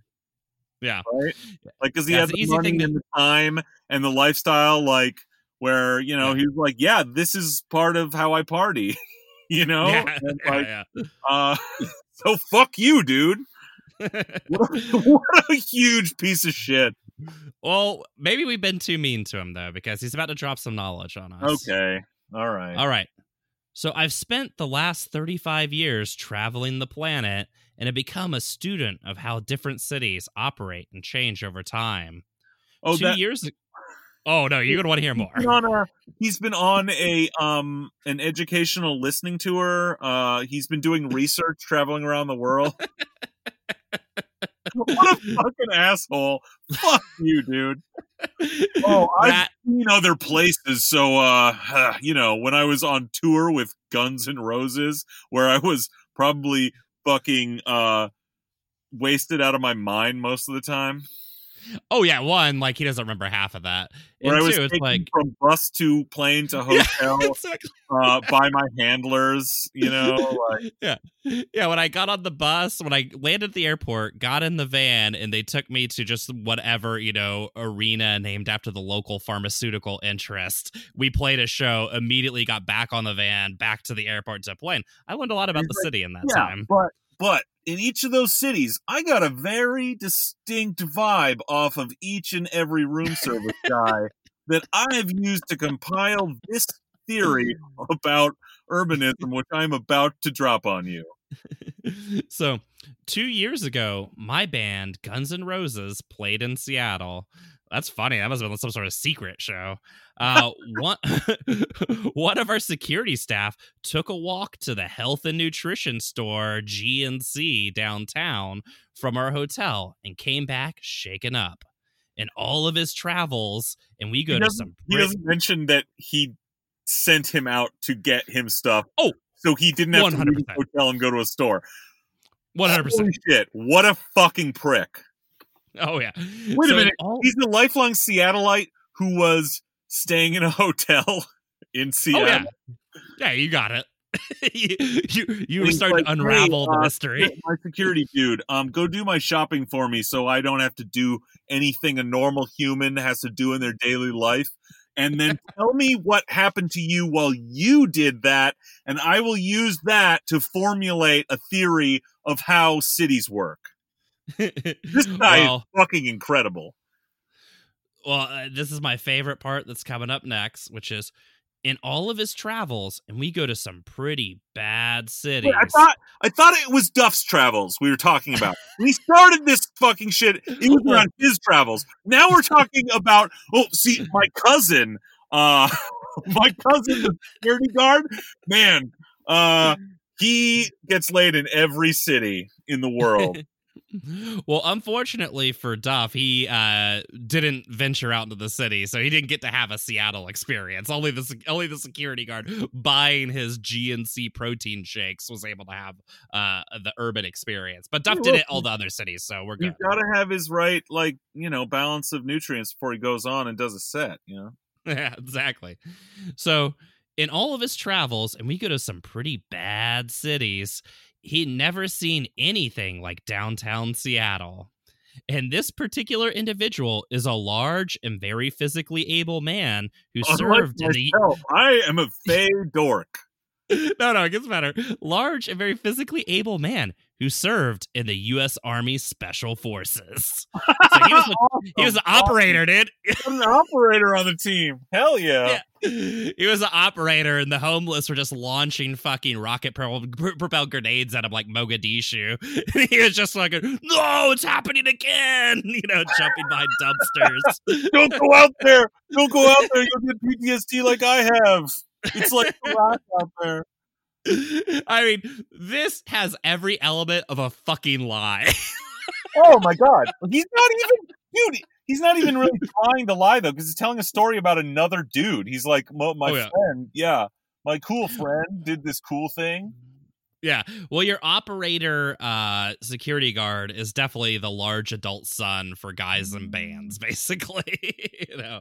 S1: yeah.
S2: right? Like cuz he
S1: Yeah,
S2: had the
S1: easy
S2: money
S1: thing to-
S2: and the time and the lifestyle like where, you know,
S1: Yeah.
S2: he was like, yeah, this is part of how I party. you know?
S1: yeah,
S2: like,
S1: yeah,
S2: uh so fuck you, dude. What a, what a huge piece of shit.
S1: well, maybe we've been too mean to him though, because he's about to drop some knowledge on us.
S2: Okay. All right.
S1: All right. So I've spent the last 35 years traveling the planet and have become a student of how different cities operate and change over time.
S2: Oh,
S1: Two
S2: that,
S1: years Oh no, you're gonna want to hear more.
S2: He's been on a he's been on a um an educational listening tour. Uh he's been doing research traveling around the world. what a fucking asshole. Fuck you, dude. Oh, I've
S1: that
S2: seen other places. So uh you know, when I was on tour with Guns and Roses, where I was probably fucking uh wasted out of my mind most of the time.
S1: Oh yeah, one like he doesn't remember half of that.
S2: Where
S1: And
S2: I was
S1: two, like
S2: from bus to plane to hotel
S1: Exactly.
S2: uh, by my handlers, you know, like
S1: Yeah, yeah, when I got on the bus, when I landed at the airport, got in the van, and they took me to just whatever, you know, arena named after the local pharmaceutical interest. We played a show, immediately got back on the van, back to the airport to plane. I learned a lot about the city in that
S2: yeah,
S1: time.
S2: but but in each of those cities, I got a very distinct vibe off of each and every room service guy that I've used to compile this theory about urbanism, which I'm about to drop on you.
S1: so, two years ago, my band, Guns N' Roses, played in Seattle. That's funny. That must have been some sort of secret show. Uh, one, one of our security staff took a walk to the health and nutrition store GNC downtown from our hotel and came back shaken up. In all of his travels, and we go
S2: He
S1: to some.
S2: he doesn't mention that he sent him out to get him stuff.
S1: Oh,
S2: so he didn't have to leave the hotel and go to a store.
S1: 100%.
S2: Holy shit! What a fucking prick.
S1: Oh, yeah.
S2: Wait
S1: So
S2: a minute.
S1: all-
S2: He's a lifelong Seattleite who was staying in a hotel in
S1: Oh
S2: Seattle.
S1: yeah, yeah, you got it. you you, you were starting
S2: like,
S1: to unravel
S2: "Hey,
S1: the
S2: uh,
S1: mystery.
S2: My security dude, um, go do my shopping for me, so I don't have to do anything a normal human has to do in their daily life. And then tell me what happened to you while you did that, and I will use that to formulate a theory of how cities work. This guy
S1: well,
S2: is fucking incredible.
S1: well, uh, this is my favorite part that's coming up next, which is in all of his travels, and we go to some pretty bad cities.
S2: Wait, I thought I thought it was Duff's travels we were talking about. we started this fucking shit. It was on his travels. Now we're talking about. Oh, see, my cousin, uh, my cousin, the security guard, man, uh, he gets laid in every city in the world.
S1: well, unfortunately for Duff, he uh, didn't venture out into the city, so he didn't get to have a Seattle experience. Only the only the security guard buying his GNC protein shakes was able to have uh, the urban experience. But Duff did it all the other cities, so we're good.
S2: He's got to have his right, like you know, balance of nutrients before he goes on and does a set. You know.
S1: yeah, exactly. So in all of his travels, and we go to some pretty bad cities, he'd never seen anything like downtown Seattle. And this particular individual is a large and very physically able man who
S2: Unlike
S1: served in the
S2: I am a fey dork.
S1: no, no, it gets better. Large and very physically able man who served in the U.S. Army Special Forces. So he was, a, he was an operator, dude.
S2: I'm an operator on the team. Hell yeah.
S1: Yeah. He was an operator, and the homeless were just launching fucking rocket propelled, grenades at him like Mogadishu. And he was just like, "No, it's happening again!" You know, jumping behind dumpsters.
S2: Don't go out there. Don't go out there. You'll get PTSD like I have. It's like rock out there.
S1: I mean, this has every element of a fucking lie.
S2: Oh my god. He's not even dude, he's not even really trying to lie though, because he's telling a story about another dude. He's like, "Mo- my
S1: Oh, yeah.
S2: friend, yeah, my cool friend did this cool thing.
S1: Yeah. Well, your operator uh security guard is definitely the large adult son for guys and bands, basically. you know.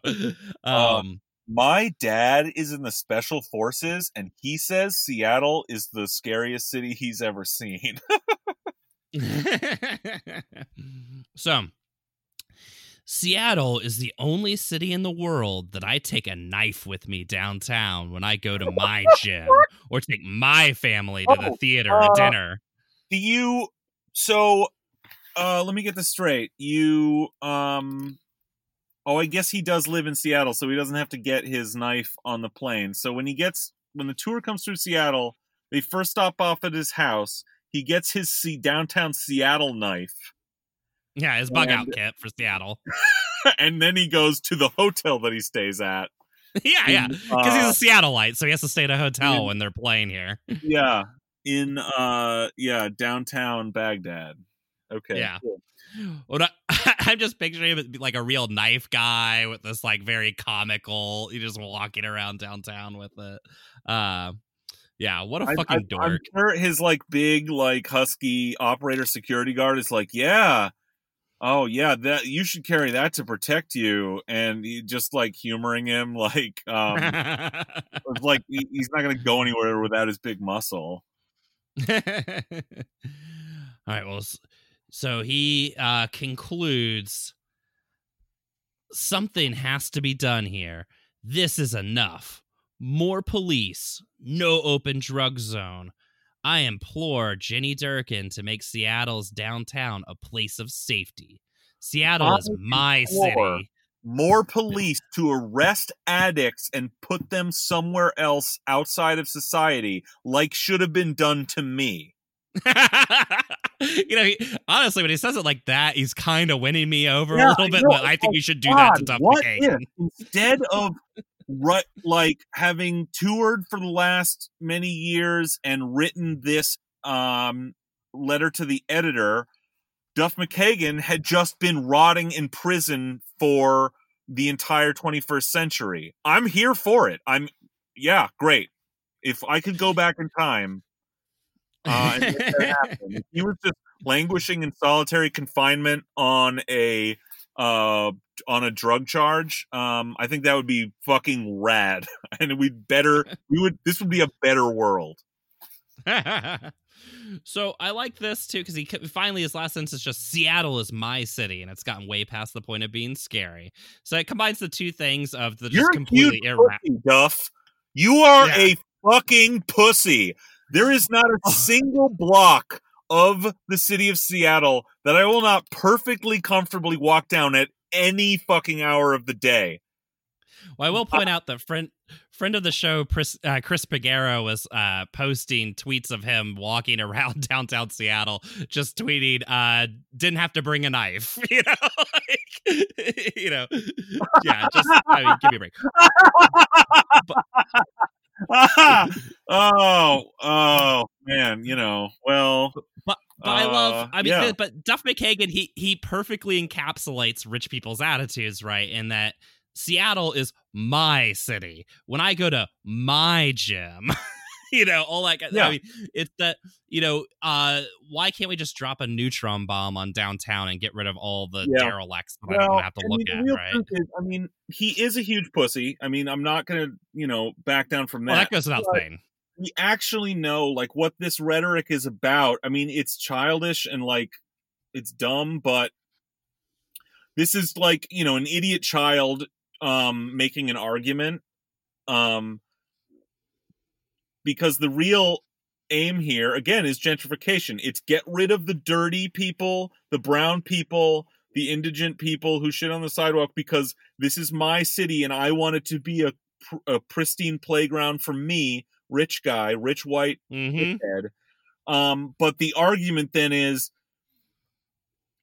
S2: Uh,
S1: Um
S2: My dad is in the special forces, and he says Seattle is the scariest city he's ever seen.
S1: so Seattle is the only city in the world that I take a knife with me downtown when I go to my gym or take my family to the
S2: Oh,
S1: theater
S2: uh,
S1: or dinner.
S2: Do you? So, uh, let me get this straight. You, um, oh, I guess he does live in Seattle, so he doesn't have to get his knife on the plane. So when he gets when the tour comes through Seattle, they first stop off at his house. He gets his Se- downtown Seattle knife,
S1: Yeah, his bug out kit for Seattle.
S2: and then he goes to the hotel that he stays at.
S1: yeah, yeah.
S2: in,
S1: Because he's
S2: uh,
S1: a Seattleite, so he has to stay at a hotel
S2: in-
S1: when they're playing here.
S2: yeah, in uh, yeah, downtown Baghdad. Okay,
S1: Yeah.
S2: cool.
S1: What I, I'm just picturing him as like a real knife guy with this like very comical. He just walking around downtown with it. Uh, yeah, what a
S2: I-
S1: fucking
S2: I, I'm
S1: dork.
S2: sure his like big like husky operator security guard is like, yeah, oh yeah, that you should carry that to protect you, and he just like humoring him, like, um, like he, he's not gonna go anywhere without his big muscle.
S1: All right. Well, so he uh, concludes something has to be done here. This is enough. More police. No open drug zone. I implore Jenny Durkan to make Seattle's downtown a place of safety. Seattle is my city.
S2: More police to arrest addicts and put them somewhere else outside of society, like should have been done to me.
S1: you know, he, honestly, when he says it like that, he's kind of winning me over
S2: Yeah,
S1: a little bit. But I think
S2: Oh,
S1: we should do that to Duff
S2: what
S1: McKagan.
S2: instead of right like having toured for the last many years and written this um letter to the editor duff mckagan had just been rotting in prison for the entire 21st century i'm here for it i'm yeah great if i could go back in time uh, and make that happen. If he was just languishing in solitary confinement on a uh on a drug charge um i think that would be fucking rad and we'd better we would this would be a better world
S1: so I like this too because he finally his last sentence is just Seattle is my city, and it's gotten way past the point of being scary. So it combines the two things of the
S2: you're
S1: just completely irrational.
S2: duff you are
S1: Yeah.
S2: a fucking pussy there is not a single block of the city of seattle that i will not perfectly comfortably walk down at any fucking hour of the day
S1: Well, I will point out that friend friend of the show, Chris, uh, Chris Pagero, was uh, posting tweets of him walking around downtown Seattle, just tweeting, uh, "Didn't have to bring a knife," you know, like, you know, yeah. Just I mean, give me a break.
S2: oh, oh man, you know, well,
S1: but, but I love.
S2: Uh,
S1: I mean,
S2: yeah.
S1: but Duff McKagan, he he perfectly encapsulates rich people's attitudes, right? In that Seattle is my city. When I go to my gym, you know, all that.
S2: Yeah.
S1: I mean, it's that you know, uh, why can't we just drop a neutron bomb on downtown and get rid of all the
S2: Yeah.
S1: derelicts that I don't have to
S2: I
S1: look
S2: mean,
S1: at, right?
S2: is, I mean, he is a huge pussy. I mean, I'm not gonna, you know, back down from
S1: Well,
S2: that.
S1: that goes without saying.
S2: we actually know like what this rhetoric is about. I mean, it's childish and like it's dumb, but this is like, you know, an idiot child um making an argument um because the real aim here again is gentrification. It's get rid of the dirty people, the brown people, the indigent people who shit on the sidewalk because this is my city and I want it to be a pr- a pristine playground for me, rich guy, rich white
S1: hmm
S2: head. Um, but the argument then is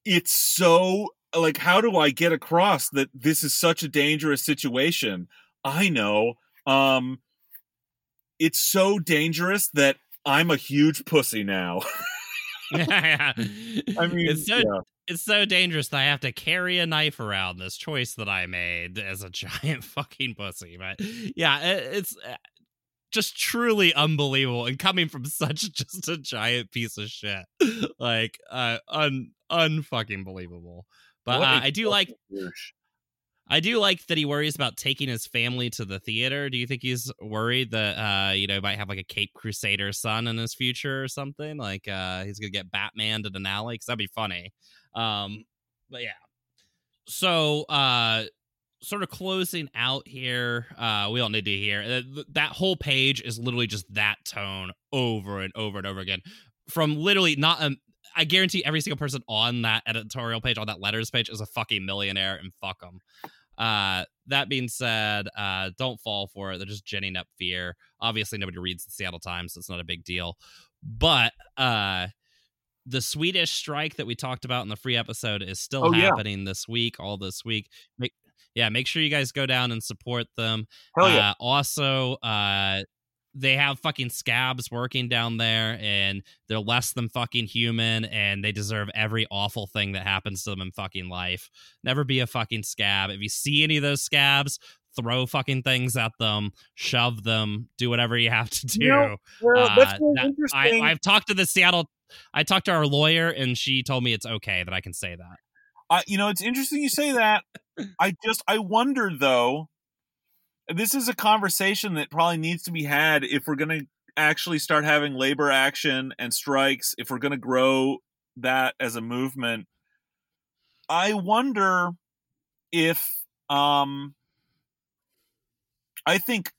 S2: it's so like how do I get across that this is such a dangerous situation? I know. Um it's so dangerous that I'm a huge pussy now.
S1: yeah.
S2: I mean,
S1: it's so
S2: yeah.
S1: it's so dangerous that I have to carry a knife around this choice that I made as a giant fucking pussy. But yeah, it, it's uh, just truly unbelievable and coming from such just a giant piece of shit, like uh, un unfucking believable. But uh, I do like
S2: douche.
S1: I do like that he worries about taking his family to the theater. Do you think he's worried that uh, you know, he might have like a Cape Crusader son in his future or something? Like uh he's gonna get Batman to Denali? Because that'd be funny. Um, but yeah. So uh sort of closing out here, uh, we don't need to hear uh, that whole page is literally just that tone over and over and over again. From literally not um I guarantee every single person on that editorial page, on that letters page, is a fucking millionaire and fuck them. Uh, that being said, uh, don't fall for it. They're just ginning up fear. Obviously, nobody reads the Seattle Times, so it's not a big deal. But uh, the Swedish strike that we talked about in the free episode is still
S2: Oh, yeah.
S1: happening this week, all this week. Make, yeah, make sure you guys go down and support them.
S2: Hell yeah.
S1: Uh, also, uh, they have fucking scabs working down there, and they're less than fucking human, and they deserve every awful thing that happens to them in fucking life. Never be a fucking scab. If you see any of those scabs, throw fucking things at them, shove them, do whatever you have to do.
S2: You know, Well, that's
S1: Uh,
S2: really
S1: that-
S2: interesting.
S1: I, I've talked to the Seattle. I talked to our lawyer, and she told me it's okay that I can say that.
S2: I, you know, it's interesting you say that. I just, I wonder though. This is a conversation that probably needs to be had if we're going to actually start having labor action and strikes. If we're going to grow that as a movement, I wonder if, um, I think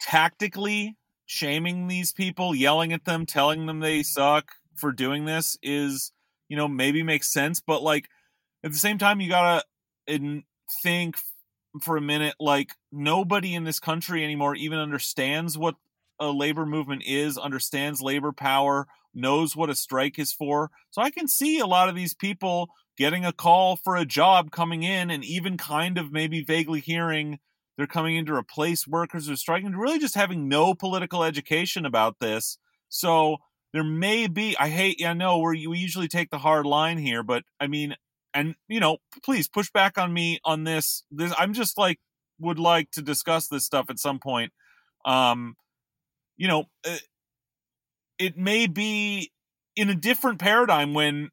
S2: tactically shaming these people, yelling at them, telling them they suck for doing this is, you know, maybe makes sense, but like at the same time you gotta think for a minute like nobody in this country anymore even understands what a labor movement is understands labor power knows what a strike is for. So i can see a lot of these people getting a call for a job coming in and even kind of maybe vaguely hearing they're coming in to replace workers who are striking really just having no political education about this. So there may be i hate i know where we usually take the hard line here but i mean and you know please push back on me on this this i'm just like would like to discuss this stuff at some point. Um you know uh, it may be in a different paradigm when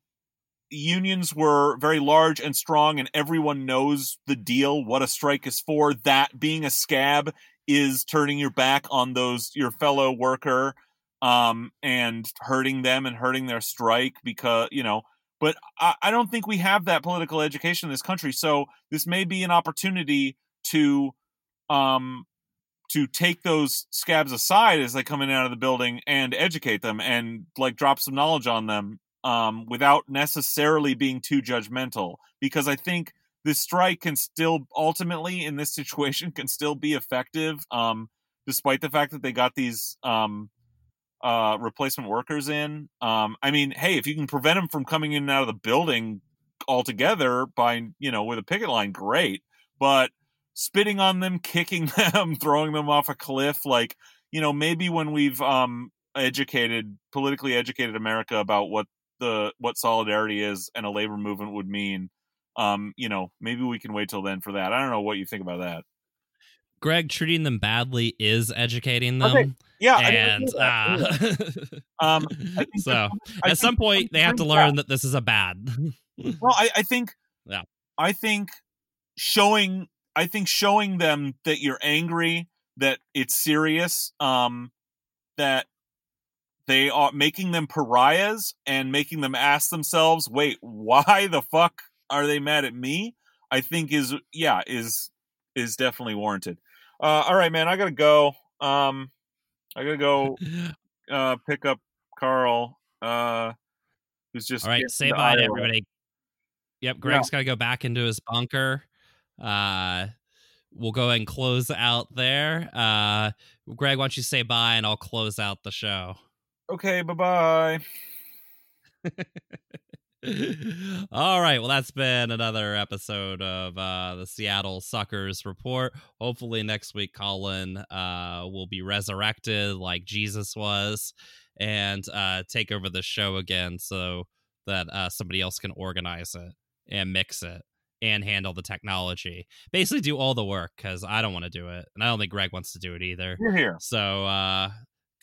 S2: unions were very large and strong and everyone knows the deal what a strike is for. That being a scab is turning your back on those your fellow worker um and hurting them and hurting their strike because you know but I, I don't think we have that political education in this country. So this may be an opportunity to um to take those scabs aside as they come in and out of the building and educate them and like drop some knowledge on them um without necessarily being too judgmental. Because i think this strike can still ultimately in this situation can still be effective um despite the fact that they got these um uh replacement workers in. Um i mean hey if you can prevent them from coming in and out of the building altogether by you know with a picket line great but spitting on them kicking them throwing them off a cliff like you know maybe when we've um educated politically educated america about what the what solidarity is and a labor movement would mean um you know maybe we can wait till then for that. I don't know what you think about that
S1: Greg treating them badly is educating them.
S2: Okay. yeah
S1: And uh,
S2: Um, I
S1: so
S2: I
S1: at some point they have to learn that this is a bad.
S2: well I, I think
S1: Yeah.
S2: i think showing i think showing them that you're angry that it's serious um that they are making them pariahs and making them ask themselves wait why the fuck are they mad at me i think is yeah is is definitely warranted uh all right man i gotta go um i gotta go uh pick up carl uh who's just
S1: All right, say bye to everybody. Yep, Greg's got to go back into his bunker. Uh, we'll go ahead and close out there. Uh, Greg, why don't you say bye and I'll close out the show.
S2: okay bye-bye
S1: All right. Well, that's been another episode of uh, the Seattle Suckers Report. Hopefully, next week, Colin uh, will be resurrected like Jesus was and uh, take over the show again so that uh, somebody else can organize it and mix it and handle the technology. Basically, do all the work because I don't want to do it. And I don't think Greg wants to do it either.
S2: you're here
S1: So uh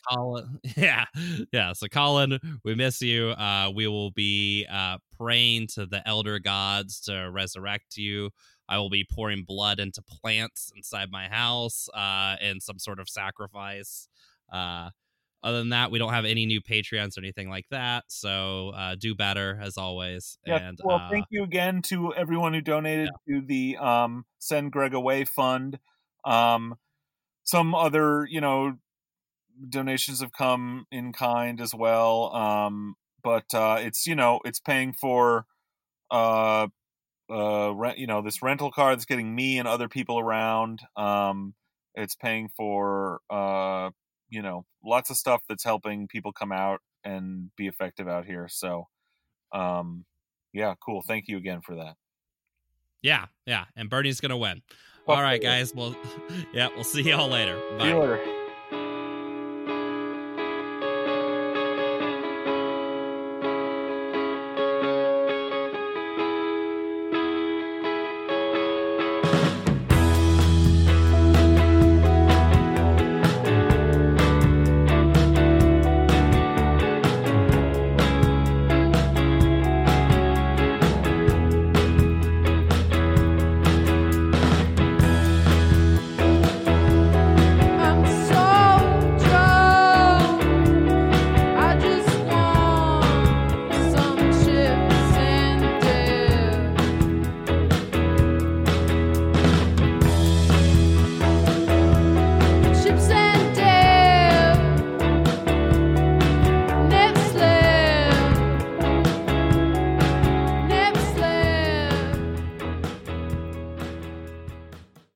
S1: Colin yeah. Yeah. So Colin, we miss you. Uh we will be uh praying to the elder gods to resurrect you. I will be pouring blood into plants inside my house, uh, in some sort of sacrifice. Uh other than that, we don't have any new Patreons or anything like that. So uh, do better as always.
S2: Yeah,
S1: and
S2: well,
S1: uh,
S2: thank you again to everyone who donated to the um, Send Greg Away Fund. Um, some other, you know, donations have come in kind as well. Um, but uh, it's you know it's paying for uh, uh, rent, you know, this rental car that's getting me and other people around. Um, it's paying for uh, you know lots of stuff that's helping people come out and be effective out here. So. Um, yeah, cool. Thank you again for that.
S1: yeah, yeah. And Bernie's gonna win. All right, guys. Well, yeah, we'll see y'all later.
S2: See
S1: Bye.
S2: you later.